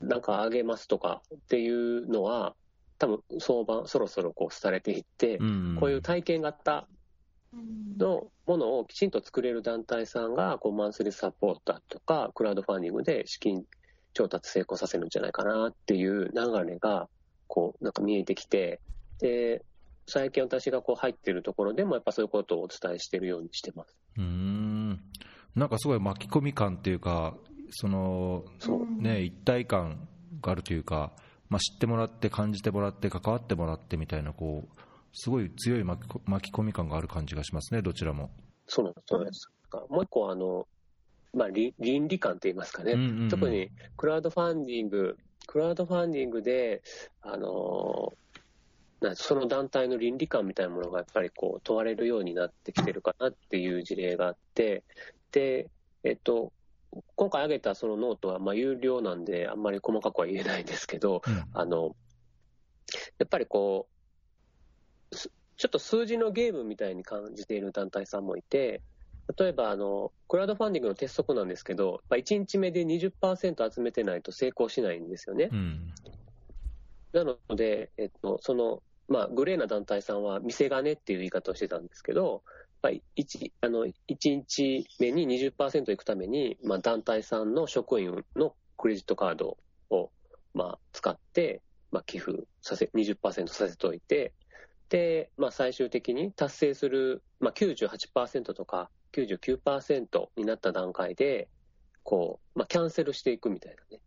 う、なんかあげますとかっていうのは、多分相場、そろそろこう、廃れていって、こういう体験型のものをきちんと作れる団体さんが、こう、マンスリーサポーターとか、クラウドファンディングで資金調達成功させるんじゃないかなっていう流れが、こう、なんか見えてきて、で、最近私がこう入ってるところでも、やっぱそういうことをお伝えしてるようにしてます。うんなんかすごい巻き込み感っていうか、そのね、一体感があるというか、まあ、知ってもらって、感じてもらって、関わってもらってみたいな、こうすごい強い巻き込み感がある感じがしますね、どちらも。そうなんです、そうなんです。もう一個あの、まあ、倫理観といいますかね、うんうんうん、特にクラウドファンディング、クラウドファンディングで、あのその団体の倫理観みたいなものがやっぱりこう問われるようになってきてるかなっていう事例があって、で、えっと、今回挙げたそのノートはまあ有料なんで、あんまり細かくは言えないんですけど、うん、あのやっぱりこう、ちょっと数字のゲームみたいに感じている団体さんもいて、例えばあの、クラウドファンディングの鉄則なんですけど、1日目で20%集めてないと成功しないんですよね。うん、なので、えっと、その、まあ、グレーな団体さんは見せ金っていう言い方をしてたんですけど、まあ、1, あの1日目に20%いくために、まあ、団体さんの職員のクレジットカードを、まあ、使って、まあ、寄付させ、20%させておいて、で、まあ、最終的に達成する、まあ98%とか99%になった段階で、こう、まあ、キャンセルしていくみたいなね。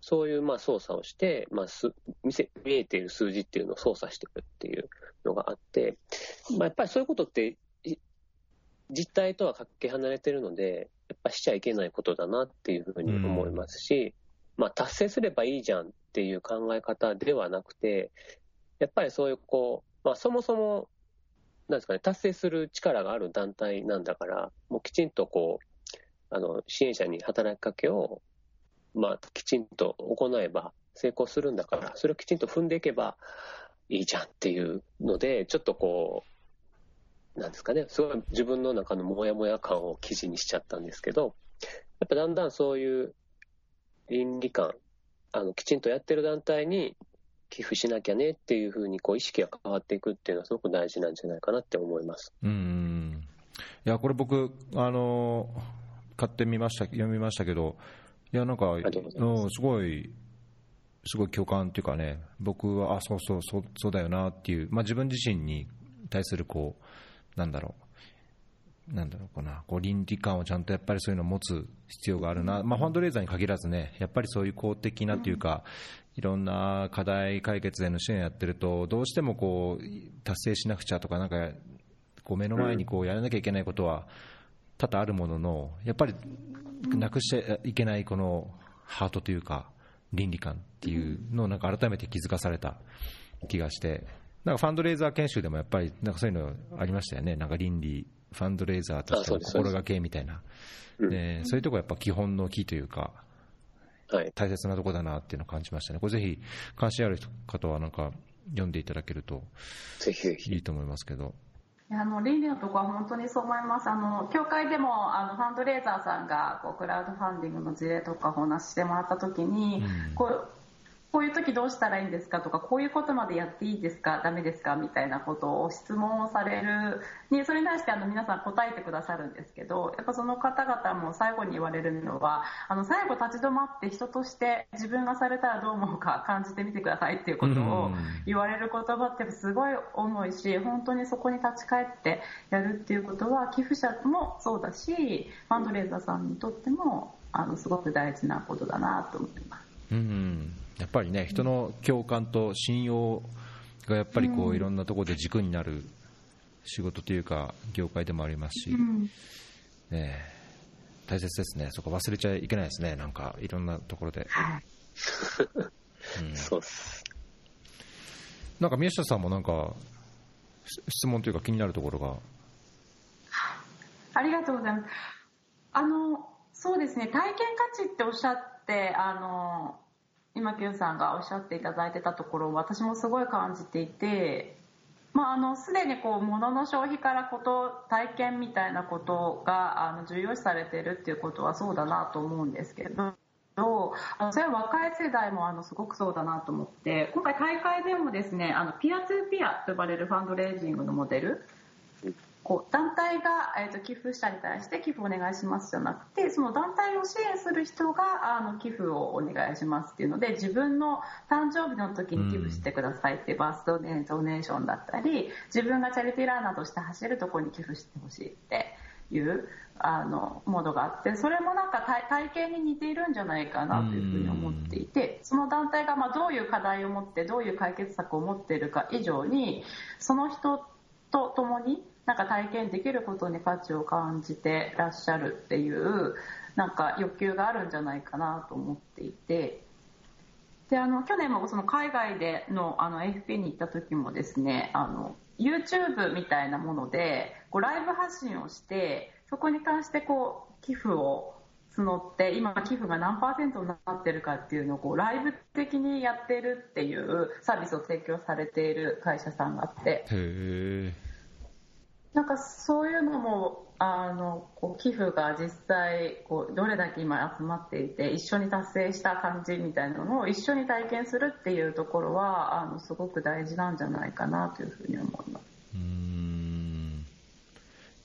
そういうまあ操作をして、まあ、す見せ見えている数字っていうのを操作していくっていうのがあって、まあ、やっぱりそういうことって実態とはかけ離れてるので、やっぱしちゃいけないことだなっていうふうに思いますし、まあ、達成すればいいじゃんっていう考え方ではなくて、やっぱりそういうこう、まあ、そもそも、なんですかね、達成する力がある団体なんだから、もうきちんとこう、あの、支援者に働きかけを、まあ、きちんと行えば成功するんだから、それをきちんと踏んでいけばいいじゃんっていうので、ちょっとこう、なんですかね、すごい自分の中のモヤモヤ感を記事にしちゃったんですけど、やっぱだんだんそういう倫理観、あのきちんとやってる団体に寄付しなきゃねっていうふうにこう意識が変わっていくっていうのはすごく大事なんじゃないかなって思います。うん。いやこれ僕あの買ってみました読みましたけどいやなんかうんす。ごいすごい共感っていうかね僕はあそうそうそうそうだよなっていう、まあ、自分自身に対するこうなんだろう、なんだろうかな、こう倫理観をちゃんとやっぱりそういうのを持つ必要があるな、まあ、ファンドレーザーに限らずね、やっぱりそういう公的なというか、いろんな課題解決への支援やってると、どうしてもこう達成しなくちゃとか、なんかこう目の前にこうやらなきゃいけないことは多々あるものの、やっぱりなくしちゃいけないこのハートというか、倫理観っていうのをなんか改めて気づかされた気がして、なんかファンドレーザー研修でもやっぱりなんかそういうのありましたよね、なんか倫理、ファンドレーザーとしての心がけみたいな、でそういうところやっぱ基本の木というか、はい、大切なところだなっていうのを感じましたね、これぜひ関心ある方はなんか読んでいただけるといいと思いますけど。あの倫理のところは本当にそう思います。あの協会でもあのファンドレーザーさんがこうクラウドファンディングの事例とかお話ししてもらったときに、うん、こうこういう時どうしたらいいんですか？とかこういうことまでやっていいですか？ダメですか？みたいなことを質問をされる。にそれに対してあの皆さん答えてくださるんですけどやっぱその方々も最後に言われるのはあの最後立ち止まって人として自分がされたらどう思うか感じてみてくださいっていうことを言われる言葉ってすごい重いし本当にそこに立ち返ってやるっていうことは寄付者もそうだしファンドレーザーさんにとってもあのすごく大事なことだなと思います。うんやっぱりね人の共感と信用がやっぱりこういろんなところで軸になる仕事というか業界でもありますし、ね、大切ですね、そこ忘れちゃいけないですね、なんかいろんなところで。うん、そうす。なんか宮下さんもなんか質問というか気になるところが？ありがとうございます。あのそうですね。体験価値っておっしゃってあの今 Q さんがおっしゃっていただいてたところを私もすごい感じていて、まあ、あのすでにこう物の消費からこと体験みたいなことがあの重要視されているっていうことはそうだなと思うんですけど。あのそれは若い世代もあのすごくそうだなと思って今回大会でもですねあのピアツーピアと呼ばれるファンドレイジングのモデルこう団体が、えーと、寄付者に対して寄付お願いしますじゃなくてその団体を支援する人があの寄付をお願いしますっていうので自分の誕生日の時に寄付してくださいっていうバーストネドネーションだったり自分がチャリティーランナーとして走るところに寄付してほしいっていうあのモードがあってそれもなんか体験に似ているんじゃないかなというふうに思っていてその団体がまあどういう課題を持ってどういう解決策を持っているか以上にその人と共になんか体験できることに価値を感じてらっしゃるっていうなんか欲求があるんじゃないかなと思っていて。であの去年もその海外でのあの AFP に行った時もですねあの YouTube みたいなものでこうライブ発信をしてそこに関してこう寄付を募って今寄付が何パーセントになってるかっていうのをこうライブ的にやってるっていうサービスを提供されている会社さんがあって。なんかそういうのもあのこう寄付が実際こうどれだけ今集まっていて一緒に達成した感じみたいなのを一緒に体験するっていうところはあのすごく大事なんじゃないかなというふうに思います。うん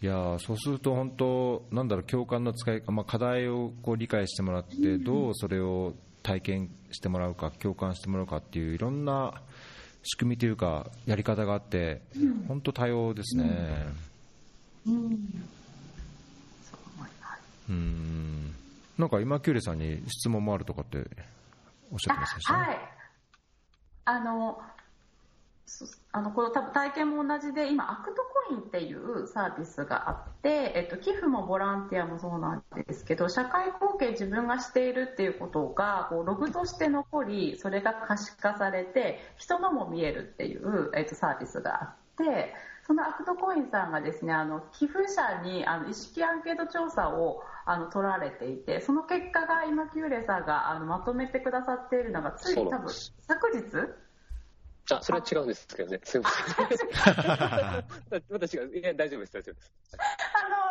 いやそうすると本当なんだろう共感の使い、まあ、課題をこう理解してもらってどうそれを体験してもらうか共感してもらうかっていういろんな仕組みというかやり方があって、本当多様ですね。うん、うん。なんか今、キューレさんに質問もあるとかっておっしゃってましたはい。あのあのこの多分体験も同じで今、アクトコインっていうサービスがあって、えっと、寄付もボランティアもそうなんですけど社会貢献自分がしているっていうことがこうログとして残りそれが可視化されて人のも見えるっていう、えっと、サービスがあってそのアクトコインさんがですねあの寄付者にあの意識アンケート調査をあの取られていてその結果が今、キューレさんがあのまとめてくださっているのがつい多分昨日？あ、それは違うんですけどね。すみません。私が、いや、大丈夫です、大丈夫です。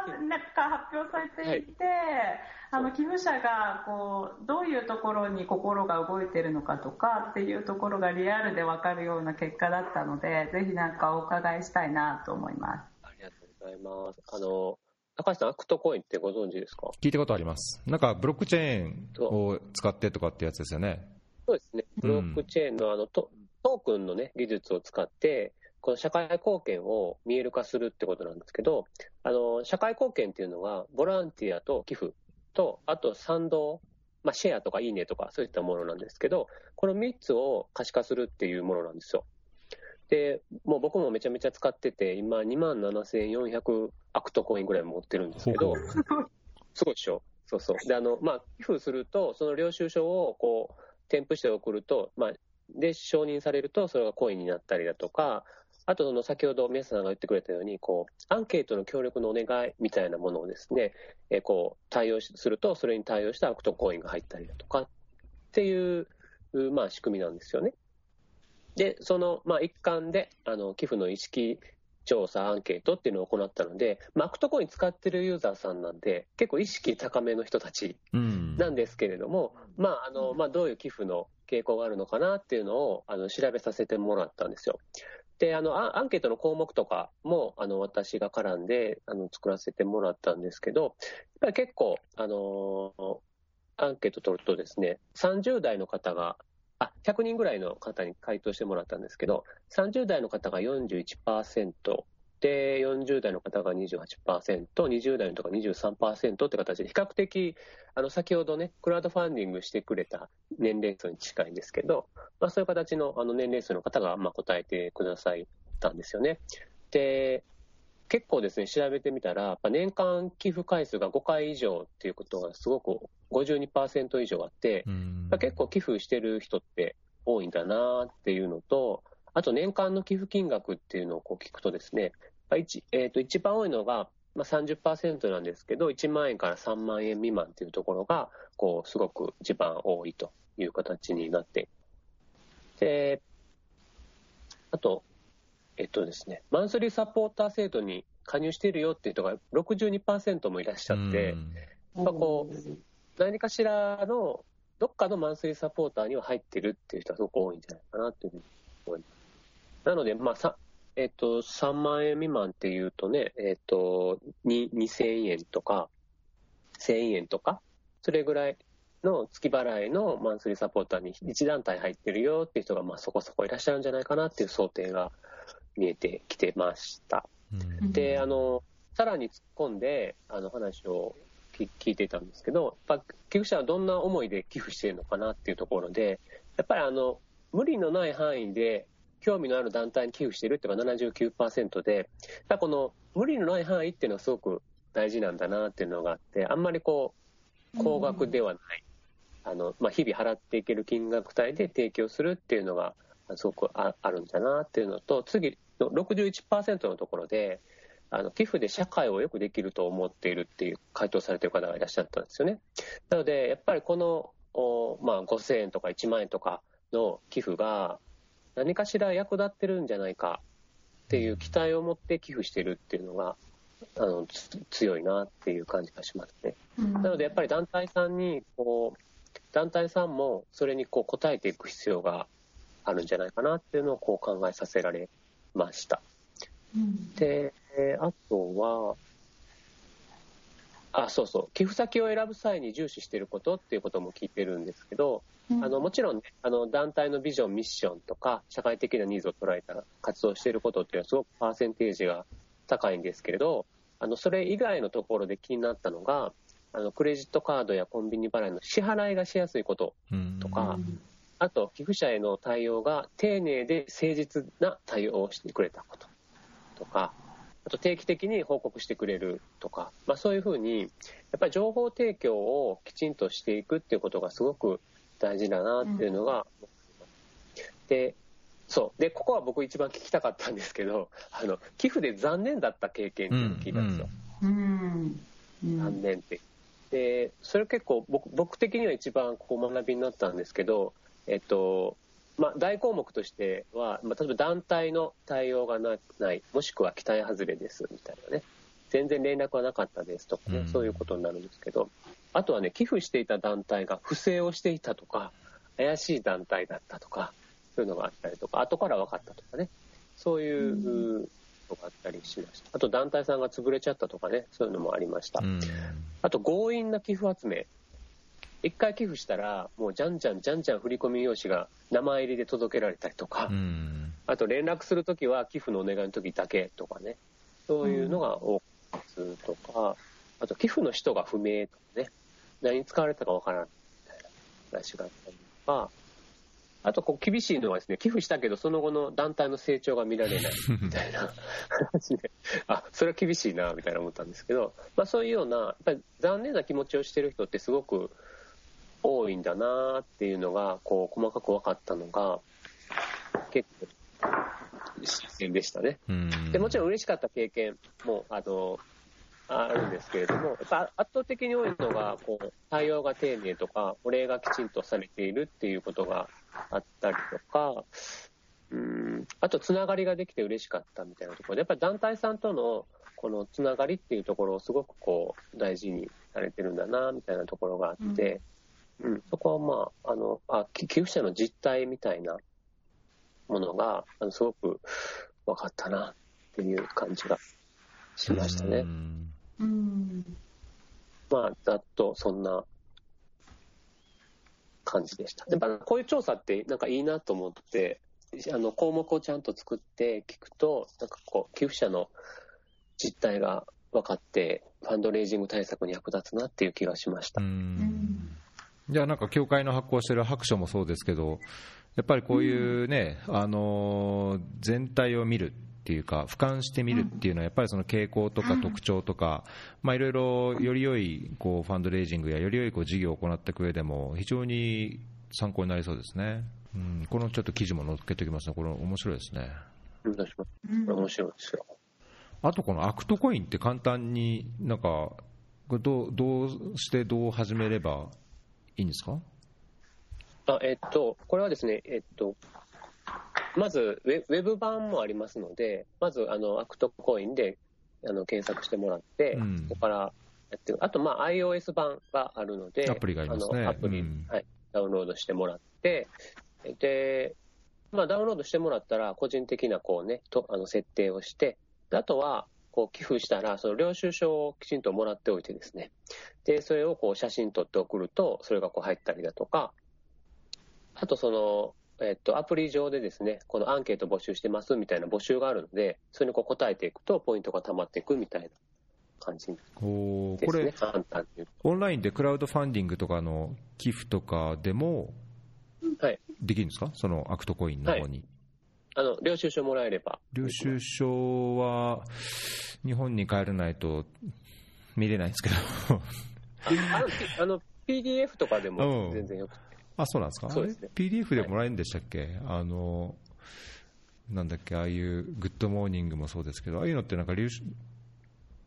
あの、なんか発表されていて、はい、あの、寄付者が、こう、どういうところに心が動いてるのかとかっていうところがリアルでわかるような結果だったので、ぜひなんかお伺いしたいなと思います。ありがとうございます。あの、高橋さん、アクトコインってご存知ですか？聞いたことあります。なんか、ブロックチェーンを使ってとかってやつですよね。そうですね。ブロックチェーンのあの、とトークンのね、技術を使って、この社会貢献を見える化するってことなんですけど、あの、社会貢献っていうのは、ボランティアと寄付と、あと賛同、まあ、シェアとかいいねとか、そういったものなんですけど、この3つを可視化するっていうものなんですよ。で、もう僕もめちゃめちゃ使ってて、今2万7400アクトコインぐらい持ってるんですけど、すごいでしょそうそう。で、あの、まあ、寄付すると、その領収書をこう、添付して送ると、まあ、で承認されると、それがコインになったりだとか、あと、先ほど宮下さんが言ってくれたように、こう、アンケートの協力のお願いみたいなものをですね、えこう、対応すると、それに対応したアクトコインが入ったりだとかっていう、まあ、仕組みなんですよね。で、その、まあ、一環で、あの、寄付の意識調査、アンケートっていうのを行ったので、まあ、アクトコイン使ってるユーザーさんなんで、結構意識高めの人たちなんですけれども、うん、まああのまあ、どういう寄付の傾向があるのかなっていうのをあの調べさせてもらったんですよ。であのアンケートの項目とかもあの私が絡んであの作らせてもらったんですけど、やっぱり結構、あのアンケート取るとですね、30代の方があ100人ぐらいの方に回答してもらったんですけど、30代の方が41%、で40代の方が28%、20代の方が23%って形で、比較的、あの先ほどね、クラウドファンディングしてくれた年齢層に近いんですけど、まあ、そういう形のあの年齢層の方がまあ答えてくださったんですよね。で結構ですね、調べてみたら、年間寄付回数が5回以上っていうことがすごく52%以上あって、結構寄付してる人って多いんだなっていうのと、あと年間の寄付金額っていうのをこう聞くとですね、一,、えー、と一番多いのが、まあ、30%なんですけど、1万円から3万円未満っていうところが、こうすごく一番多いという形になって、であと、えっとですね、マンスリーサポーター制度に加入しているよっていう人が62%もいらっしゃって、やっぱこう、何かしらの、どっかのマンスリーサポーターには入ってるっていう人はすごく多いんじゃないかなというふうに思います。なので、まあ、さえっと、3万円未満っていうとね、えっと、2000円とか、1000円とか、それぐらいの月払いのマンスリーサポーターに1団体入ってるよっていう人が、まあ、そこそこいらっしゃるんじゃないかなっていう想定が見えてきてました。で、あの、さらに突っ込んで、あの話を聞いていたんですけど、やっぱ寄付者はどんな思いで寄付しているのかなっていうところで、やっぱりあの、無理のない範囲で興味のある団体に寄付しているっていうのが79%で、この無理のない範囲っていうのはすごく大事なんだなっていうのがあって、あんまりこう、高額ではない、あの、まあ、日々払っていける金額帯で提供するっていうのが、すごくあるんだなっていうのと、次の61%のところで、あの寄付で社会をよくできると思っているっていう回答されている方がいらっしゃったんですよね。なので、やっぱりこの、おまあ、5000円とか1万円とかの寄付が何かしら役立ってるんじゃないかっていう期待を持って寄付してるっていうのがあの強いなっていう感じがしますね。なのでやっぱり団体さんにこう団体さんもそれにこう応えていく必要があるんじゃないかなっていうのをこう考えさせられました。で、あとは、あ、そうそう、寄付先を選ぶ際に重視していることっていうことも聞いてるんですけど、うん、あのもちろん、ね、あの団体のビジョン、ミッションとか、社会的なニーズを捉えた活動していることっていうのは、すごくパーセンテージが高いんですけれど、あのそれ以外のところで気になったのが、あのクレジットカードやコンビニ払いの支払いがしやすいこととか、あと寄付者への対応が丁寧で誠実な対応をしてくれたこととか、あと定期的に報告してくれるとか、まあ、そういうふうに、やっぱり情報提供をきちんとしていくっていうことがすごく大事だなっていうのが、うん、で、そう。で、ここは僕一番聞きたかったんですけど、あの、寄付で残念だった経験っていうのを聞いたんですよ。うん。うん、残念って。で、それ結構僕僕的には一番こう学びになったんですけど、えっと、まあ、大項目としては、まあ、例えば団体の対応がないもしくは期待外れですみたいなね全然連絡はなかったですとかね、うん、そういうことになるんですけどあとはね寄付していた団体が不正をしていたとか怪しい団体だったとかそういうのがあったりとか後から分かったとかね。そういうのがあったりしました。あと団体さんが潰れちゃったとかねそういうのもありました、うん、あと強引な寄付集め。一回寄付したら、もうじゃんじゃんじゃんじゃん振込用紙が名前入りで届けられたりとか、あと連絡するときは寄付のお願いのときだけとかね、そういうのが多かったとか、あと寄付の人が不明とかね、何に使われたかわからないみたいな話があったりとか、あとこう厳しいのはですね、寄付したけどその後の団体の成長が見られない みたいな話で、あ、それは厳しいな、みたいな思ったんですけど、まあそういうような、やっぱり残念な気持ちをしてる人ってすごく多いんだなっていうのが、こう、細かく分かったのが、結構、新鮮でしたね。でもちろん嬉しかった経験も、あの、あるんですけれども、やっぱ圧倒的に多いのが、こう、対応が丁寧とか、お礼がきちんとされているっていうことがあったりとか、ううんあと、つながりができて嬉しかったみたいなところで、やっぱり団体さんとのこのつながりっていうところをすごくこう大事にされてるんだなみたいなところがあって、うんそこはまああのあ、き寄付者の実態みたいなものがあのすごく分かったなっていう感じがしましたね。うんうんまあ、ざっとそんな感じでした。やっぱこういう調査ってなんかいいなと思って、あの項目をちゃんと作って聞くと、なんかこう、寄付者の実態が分かって、ファンドレイジング対策に役立つなっていう気がしました。じゃあなんか協会の発行してる白書もそうですけど、やっぱりこういうね、あの全体を見るっていうか、俯瞰して見るっていうのは、やっぱりその傾向とか特徴とか、まあいろいろより良いこうファンドレイジングやより良いこう事業を行っていく上でも、非常に参考になりそうですね。うん、このちょっと記事も載っけておきますね、これ面白いですね。面白いですよ。あとこのアクトコインって簡単になんか、どうどうしてどう始めればいいんですか？あえっと、これはですね、えっと、まずウェウェブ版もありますので、まずあのアクトコインであの検索してもらって、うん。そこからやってる、あと、まあ、iOS 版があるので、アプリがありますね。のアプリ、うん。はい、ダウンロードしてもらって、で、まあ、ダウンロードしてもらったら、個人的なこう、ね、とあの設定をして、であとはこう寄付したら、その領収書をきちんともらっておいてですね、でそれをこう写真撮って送ると、それがこう入ったりだとか、あとその、えっと、アプリ上でですね、このアンケート募集してますみたいな募集があるので、それにこう答えていくと、ポイントが溜まっていくみたいな感じですね簡単に言うオンラインでクラウドファンディングとかの寄付とかでもと。はい。できるんですか、そのアクトコインの方に。あの、領収書もらえれば。領収書は日本に帰らないと見れないんですけど、ああの、PDF とかでもうん全然よくて。あそうなんですか、そうですね。PDF でもらえるんでしたっけ、あのなんだっけ、ああいうグッドモーニングもそうですけど、ああいうのってなんか領収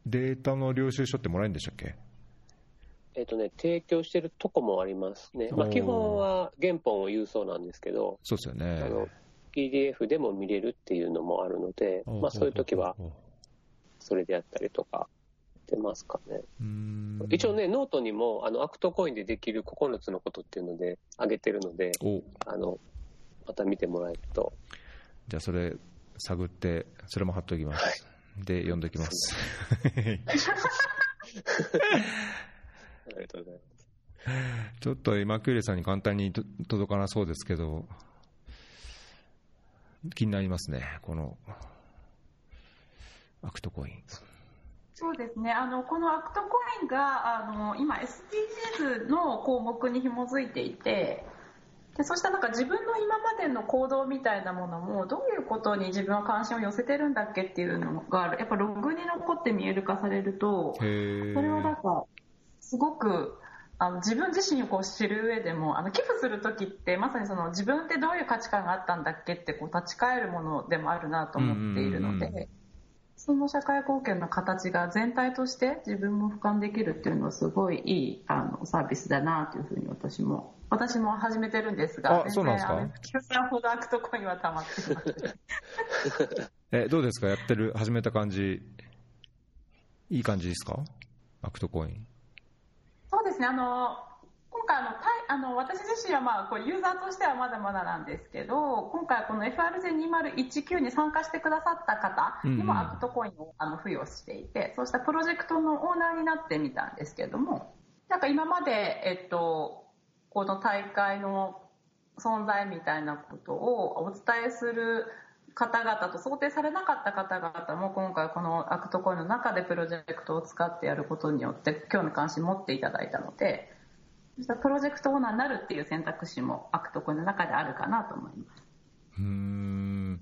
データの領収書ってもらえるんでしたっけ？えっ、とね、提供してるとこもありますね。まあ、基本は原本を郵送なんですけど、そうですよね。あの、PDF でも見れるっていうのもあるので、まあ、そういう時はそれでやったりとかしてますかね。一応ね、ノートにも、あの、アクトコインでできる9つのことっていうので、上げてるので、おあの、また見てもらえると。じゃあそれ探って、それも貼っておきます。で、読んでおきます。ありがとうございます。ちょっと今、クーレさんに簡単にと届かなそうですけど、気になりますね、このアクトコイン。そうですね。あのこのアクトコインがあの今 SDGs の項目に紐づいていてでそうしたなんか自分の今までの行動みたいなものもどういうことに自分は関心を寄せてるんだっけっていうのがやっぱログに残って見える化されるとへそれはなんーかすごくあの自分自身をこう知る上でもあの寄付する時ってまさにその自分ってどういう価値観があったんだっけってこう立ち返るものでもあるなと思っているのでその社会貢献の形が全体として自分も俯瞰できるっていうのはすごいいいあのサービスだなというふうに私も私も始めてるんですがあそうなんですか？全然あの9さんほどアクトコインは溜まってます。えどうですか、やってる、始めた感じ、いい感じですか、アクトコイン。そうですね、あの今回あのあの、私自身は、まあ、こうユーザーとしてはまだまだなんですけど、今回、この FRJ2019 に参加してくださった方にもアクトコインをあの付与していて、そうしたプロジェクトのオーナーになってみたんですけれども、なんか今まで、えっと、この大会の存在みたいなことをお伝えする方々と想定されなかった方々も今回このアクトコインの中でプロジェクトを使ってやることによって興味関心持っていただいたのでプロジェクトオーナーになるっていう選択肢もアクトコインの中であるかなと思います。うーん、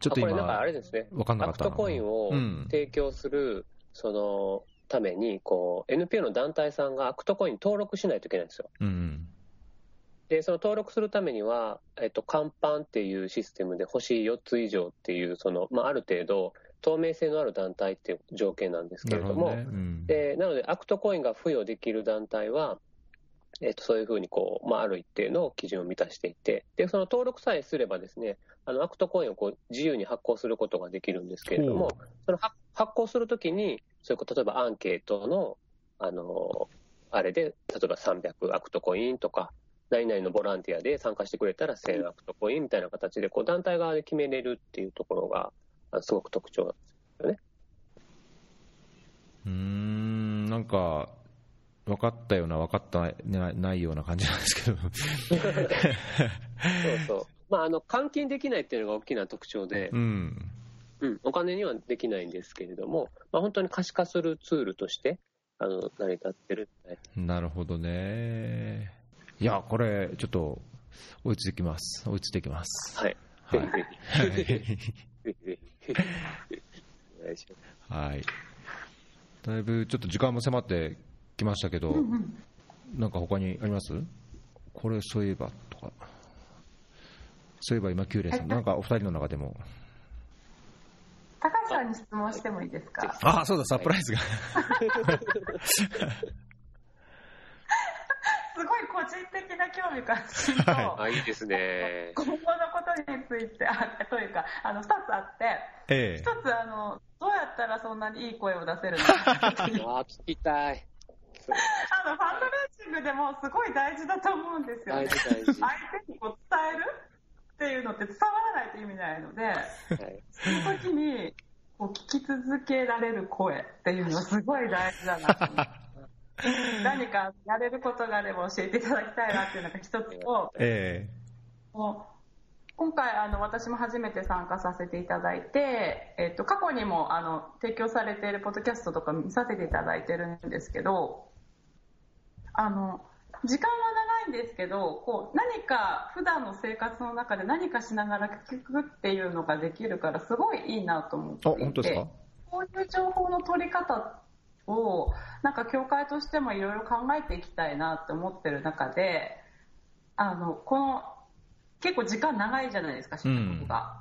ちょっとこれなんかあれですね、わかんなかったな。アクトコインをうん。提供する、そのためにこう、NPO の団体さんがアクトコインに登録しないといけないんですよ。うん、で、その登録するためには、えっと、カンパンっていうシステムで星4つ以上っていう、その、まあ、ある程度、透明性のある団体っていう条件なんですけれども、ね。うん。でなので、アクトコインが付与できる団体は、えー、とそういうふうにこう、まあ、ある一定の基準を満たしていて、でその登録さえすればですね、あのアクトコインをこう自由に発行することができるんですけれども、その発行するときに、そういう例えばアンケートの、あのあれで、例えば300アクトコインとか、何々のボランティアで参加してくれたら1000アクトコインみたいな形で、こう団体側で決めれるっていうところが、すごく特徴なんですよね。うんなんか分かったような、分かったないような感じなんですけど。そうそう、まあ、あの換金できないっていうのが大きな特徴で、うん、うん、お金にはできないんですけれども、まあ、本当に可視化するツールとしてあの成り立ってるなるほどね。いや、これ、ちょっと追いついてきます、追い。つい。てきます。はい、はい、はい。だいぶちょっと時間も迫ってきましたけど、うんうん、なんか他にあります？これそういえばとか、そういえば今、キューレイさん、なんかお二人の中でも。高橋さんに質問してもいいですか？あそうだ、サプライズが。すごい個人的な興味関心と、はい、いいですね。今後のことについてあというかあの2つあって、ええ、1つあのどうやったらそんなにいい声を出せるのかあ 聞きたいあのファンドレーシングでもすごい大事だと思うんですよね。相手にこう伝えるっていうのって伝わらないと意味ないので、はい、その時にこう聞き続けられる声っていうのはすごい大事だなと思って。何かやれることがあれば教えていただきたいなっていうのが一つと、えー、もう今回あの私も初めて参加させていただいて、えっと、過去にもあの提供されているポッドキャストとか見させていただいてるんですけどあの時間は長いんですけどこう何か普段の生活の中で何かしながら聞くっていうのができるからすごいいいなと思っていてこういう情報の取り方をなんか協会としてもいろいろ考えていきたいなって思ってる中であのこの結構時間長いじゃないですか、仕事が。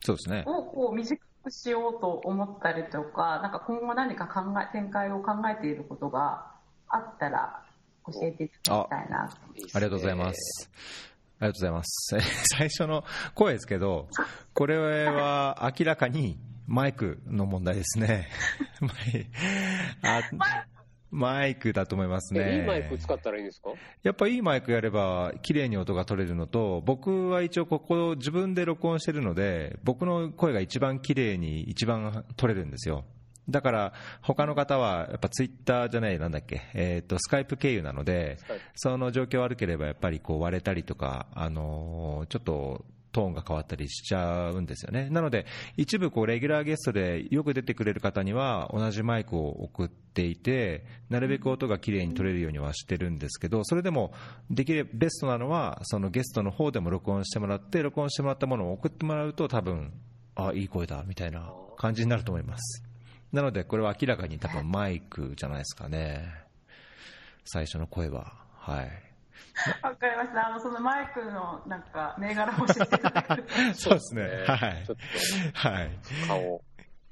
そうですね。をこう短くしようと思ったりとか、なんか今後何か考え展開を考えていることがあったら教えていただきたいなありがとうございます。ありがとうございます。最初の声ですけど、これは明らかにマイクの問題ですね。あマイクだと思いますね。いいマイク使ったらいいんですか？やっぱいいマイクやれば、綺麗に音が取れるのと、僕は一応ここ自分で録音してるので、僕の声が一番綺麗に一番取れるんですよ。だから、他の方は、やっぱツイッターじゃない、なんだっけ、えっ、ー、と、スカイプ経由なので、その状況悪ければ、やっぱりこう割れたりとか、あのー、ちょっとトーンが変わったりしちゃうんですよね。なので、一部こうレギュラーゲストでよく出てくれる方には同じマイクを送っていて、なるべく音がきれいに取れるようにはしてるんですけど、それでもできればベストなのは、そのゲストの方でも録音してもらって、録音してもらったものを送ってもらうと多分、あ、いい声だ、みたいな感じになると思います。なので、これは明らかに多分マイクじゃないですかね。最初の声は。はい。わかりました。あの、そのマイクの、なんか、銘柄を教えていただける そうですね。はい。はい。顔。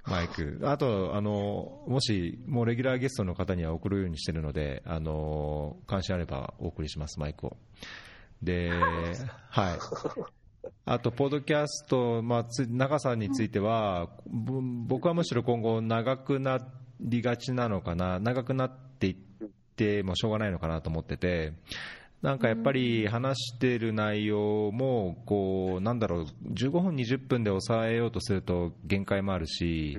マイク。あと、あの、もし、もうレギュラーゲストの方には送るようにしてるので、あの、関心あればお送りします、マイクを。で、はい。あと、ポッドキャスト、まあ、長さについては、僕はむしろ今後、長くなりがちなのかな、長くなっていってもしょうがないのかなと思ってて、なんかやっぱり話してる内容も、こう、なんだろう、15分、20分で抑えようとすると限界もあるし、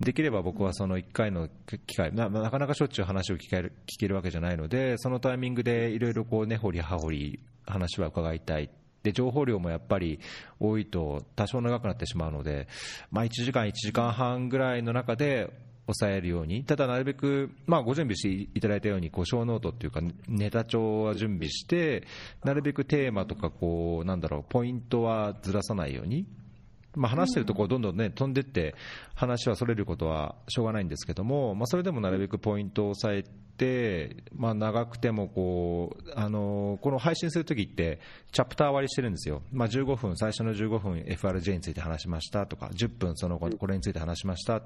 できれば僕はその1回の機会、なかなかしょっちゅう話を聞ける聞けるわけじゃないので、そのタイミングでいろいろこう、根掘り葉掘り話は伺いたい。で情報量もやっぱり多いと多少長くなってしまうので、まあ、1時間、1時間半ぐらいの中で抑えるように、ただなるべく、まあ、ご準備していただいたように、こうショーノートっていうか、ネタ帳は準備して、なるべくテーマとか、こう、なんだろう、ポイントはずらさないように、まあ、話してるとこうどんどん、ね、飛んでって話はそれることはしょうがないんですけども、まあ、それでもなるべくポイントを押さえて、まあ、長くてもこうあのこの配信するときってチャプター割りしてるんですよ、まあ、15分、最初の15分 FRJ について話しましたとか10分そのこれについて話しました、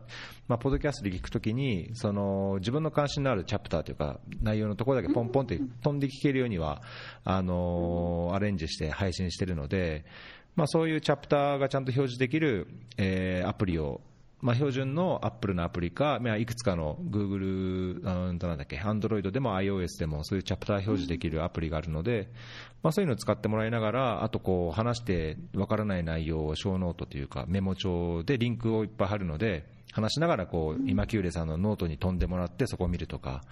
まあ、ポッドキャストで聞くときにその自分の関心のあるチャプターというか内容のところだけポンポンって飛んで聞けるようにはあのアレンジして配信してるので。まあ、そういうチャプターがちゃんと表示できる、えー、アプリを、まあ、標準のアップルのアプリか、まあ、いくつかの Google、うんなんだっけ、Android でも iOS でもそういうチャプター表示できるアプリがあるので、まあ、そういうのを使ってもらいながら、あとこう話してわからない内容をショーノートというかメモ帳でリンクをいっぱい貼るので、話しながらこう今、キューレさんのノートに飛んでもらってそこを見るとか、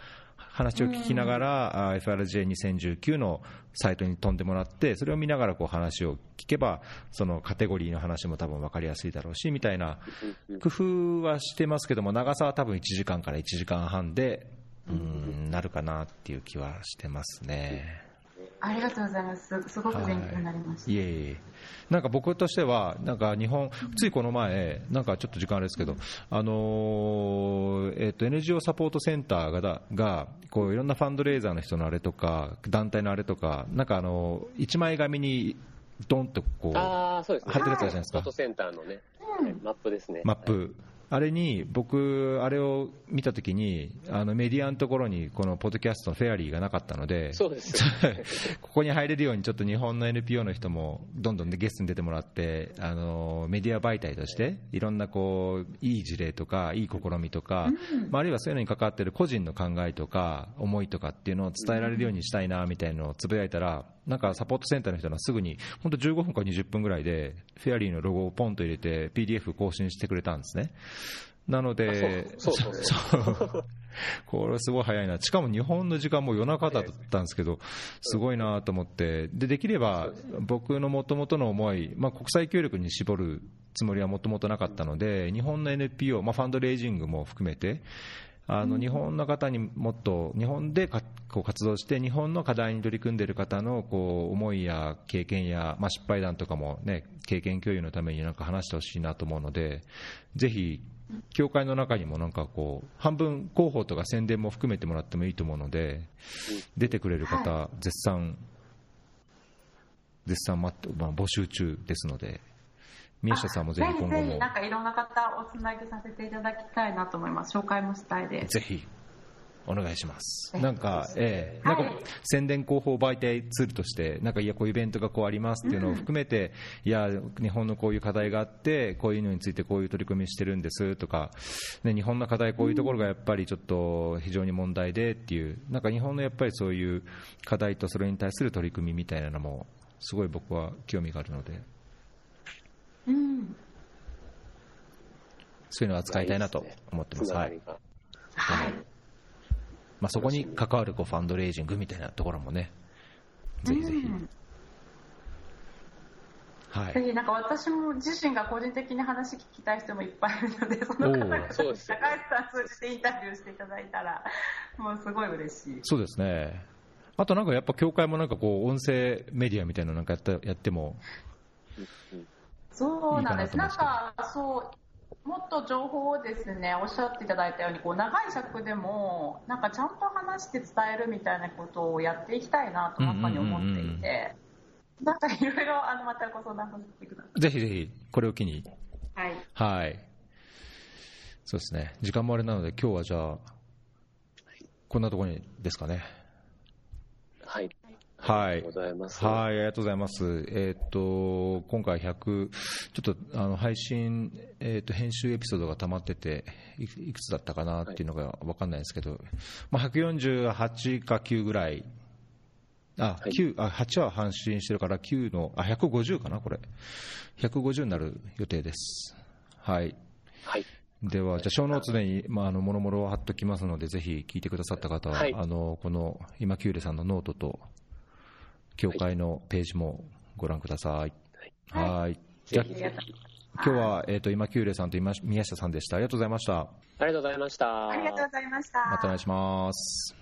話を聞きながら、FRJ2019 のサイトに飛んでもらって、それを見ながらこう話を聞けば、そのカテゴリーの話も多分分かりやすいだろうしみたいな工夫はしてますけども、長さは多分1時間から1時間半で、うん、なるかなっていう気はしてますね。ありがとうございます。すごく勉強になりました。はい、いえいえ。なんか僕としては、なんか日本、ついこの前、なんかちょっと時間あれですけど、あのー、えっ、ー、と、NGO サポートセンターが、が、こういろんなファンドレーザーの人のあれとか、団体のあれとか、なんかあの、一枚紙にドンとこう、あそうですね、貼ってるやつじゃないですか。フォトセンターのね、マップですね。マップ。あれに、僕、あれを見たときに、あのメディアのところに、このポッドキャストのフェアリーがなかったので、そうです ここに入れるように、ちょっと日本の NPO の人も、どんどんゲストに出てもらって、あのメディア媒体として、いろんなこういい事例とか、いい試みとか、まあ、あるいはそういうのに関わっている個人の考えとか、思いとかっていうのを伝えられるようにしたいなみたいなのをつぶやいたら、なんかサポートセンターの人がすぐに、本当15分か20分ぐらいで、フェアリーのロゴをポンと入れて、PDF 更新してくれたんですね。なので、そうそう そう。これすごい早いな、しかも日本の時間も夜中だったんですけど、すごいなと思って、でできれば僕のもともとの思い、まあ、国際協力に絞るつもりはもともとなかったので、日本の NPO、まあ、ファンドレイジングも含めて、あの日本の方にもっと日本でこう活動して日本の課題に取り組んでいる方のこう思いや経験や、まあ、失敗談とかも、ね、経験共有のためになんか話してほしいなと思うのでぜひ協会の中にもなんかこう半分広報とか宣伝も含めてもらってもいいと思うので出てくれる方、絶賛絶賛待って、まあ、募集中ですので宮下さんもぜひ今後も。なんかいろんな方おつなぎさせていただきたいなと思います。紹介もしたいです。ぜひお願いします。なんか、ええー、なんか、宣伝広報媒体ツールとして、なんか、いや、こういうイベントがこうありますっていうのを含めて、うん、いや、日本のこういう課題があって、こういうのについてこういう取り組みしてるんですとか、ね、日本の課題、こういうところがやっぱりちょっと非常に問題でっていう、なんか日本のやっぱりそういう課題とそれに対する取り組みみたいなのも、すごい僕は興味があるので。うん、そういうのを扱いたいなと思ってます。はい。はいまあ、そこに関わるこうファンドレイジングみたいなところもね、ぜひぜひ。はい、ぜひなんか私も自身が個人的に話聞きたい人もいっぱいいるので、その方々高橋さん通じてインタビューしていただいたら、もうすごい嬉しい。そうですね。あとなんかやっぱ協会もなんかこう音声メディアみたいなのなんかやったやってもそうなんです。なんかそうもっと情報をですねおっしゃっていただいたようにこう長い尺でもなんかちゃんと話して伝えるみたいなことをやっていきたいなとやっぱり思っていて、なんかいろいろまたご相談させてください。ぜひぜひこれを機に。はい。はい。そうですね。時間もあれなので今日はじゃあこんなところにですかね。はい。はい。ありがとうございます。はい、ありがとうございます。えっ、と、今回100、ちょっとあの配信、えっ、と、編集エピソードが溜まっててい、いくつだったかなっていうのが分かんないですけど、まあ、148か9ぐらい、あ、はい、9あ8は配信してるから9の、あ、150かな、これ。150になる予定です。はい。はい。では、じゃあ、ショーノーツで、まあ、あの、もろもろ貼っときますので、ぜひ聞いてくださった方は、はい、あの、この、今、キューレさんのノートと、協会のページもご覧ください。はい。じゃ今日は、えっ、ー、と、今、キューレさんと今宮下さんでした。ありがとうございました。ありがとうございました。ありがとうございました。またお願いします。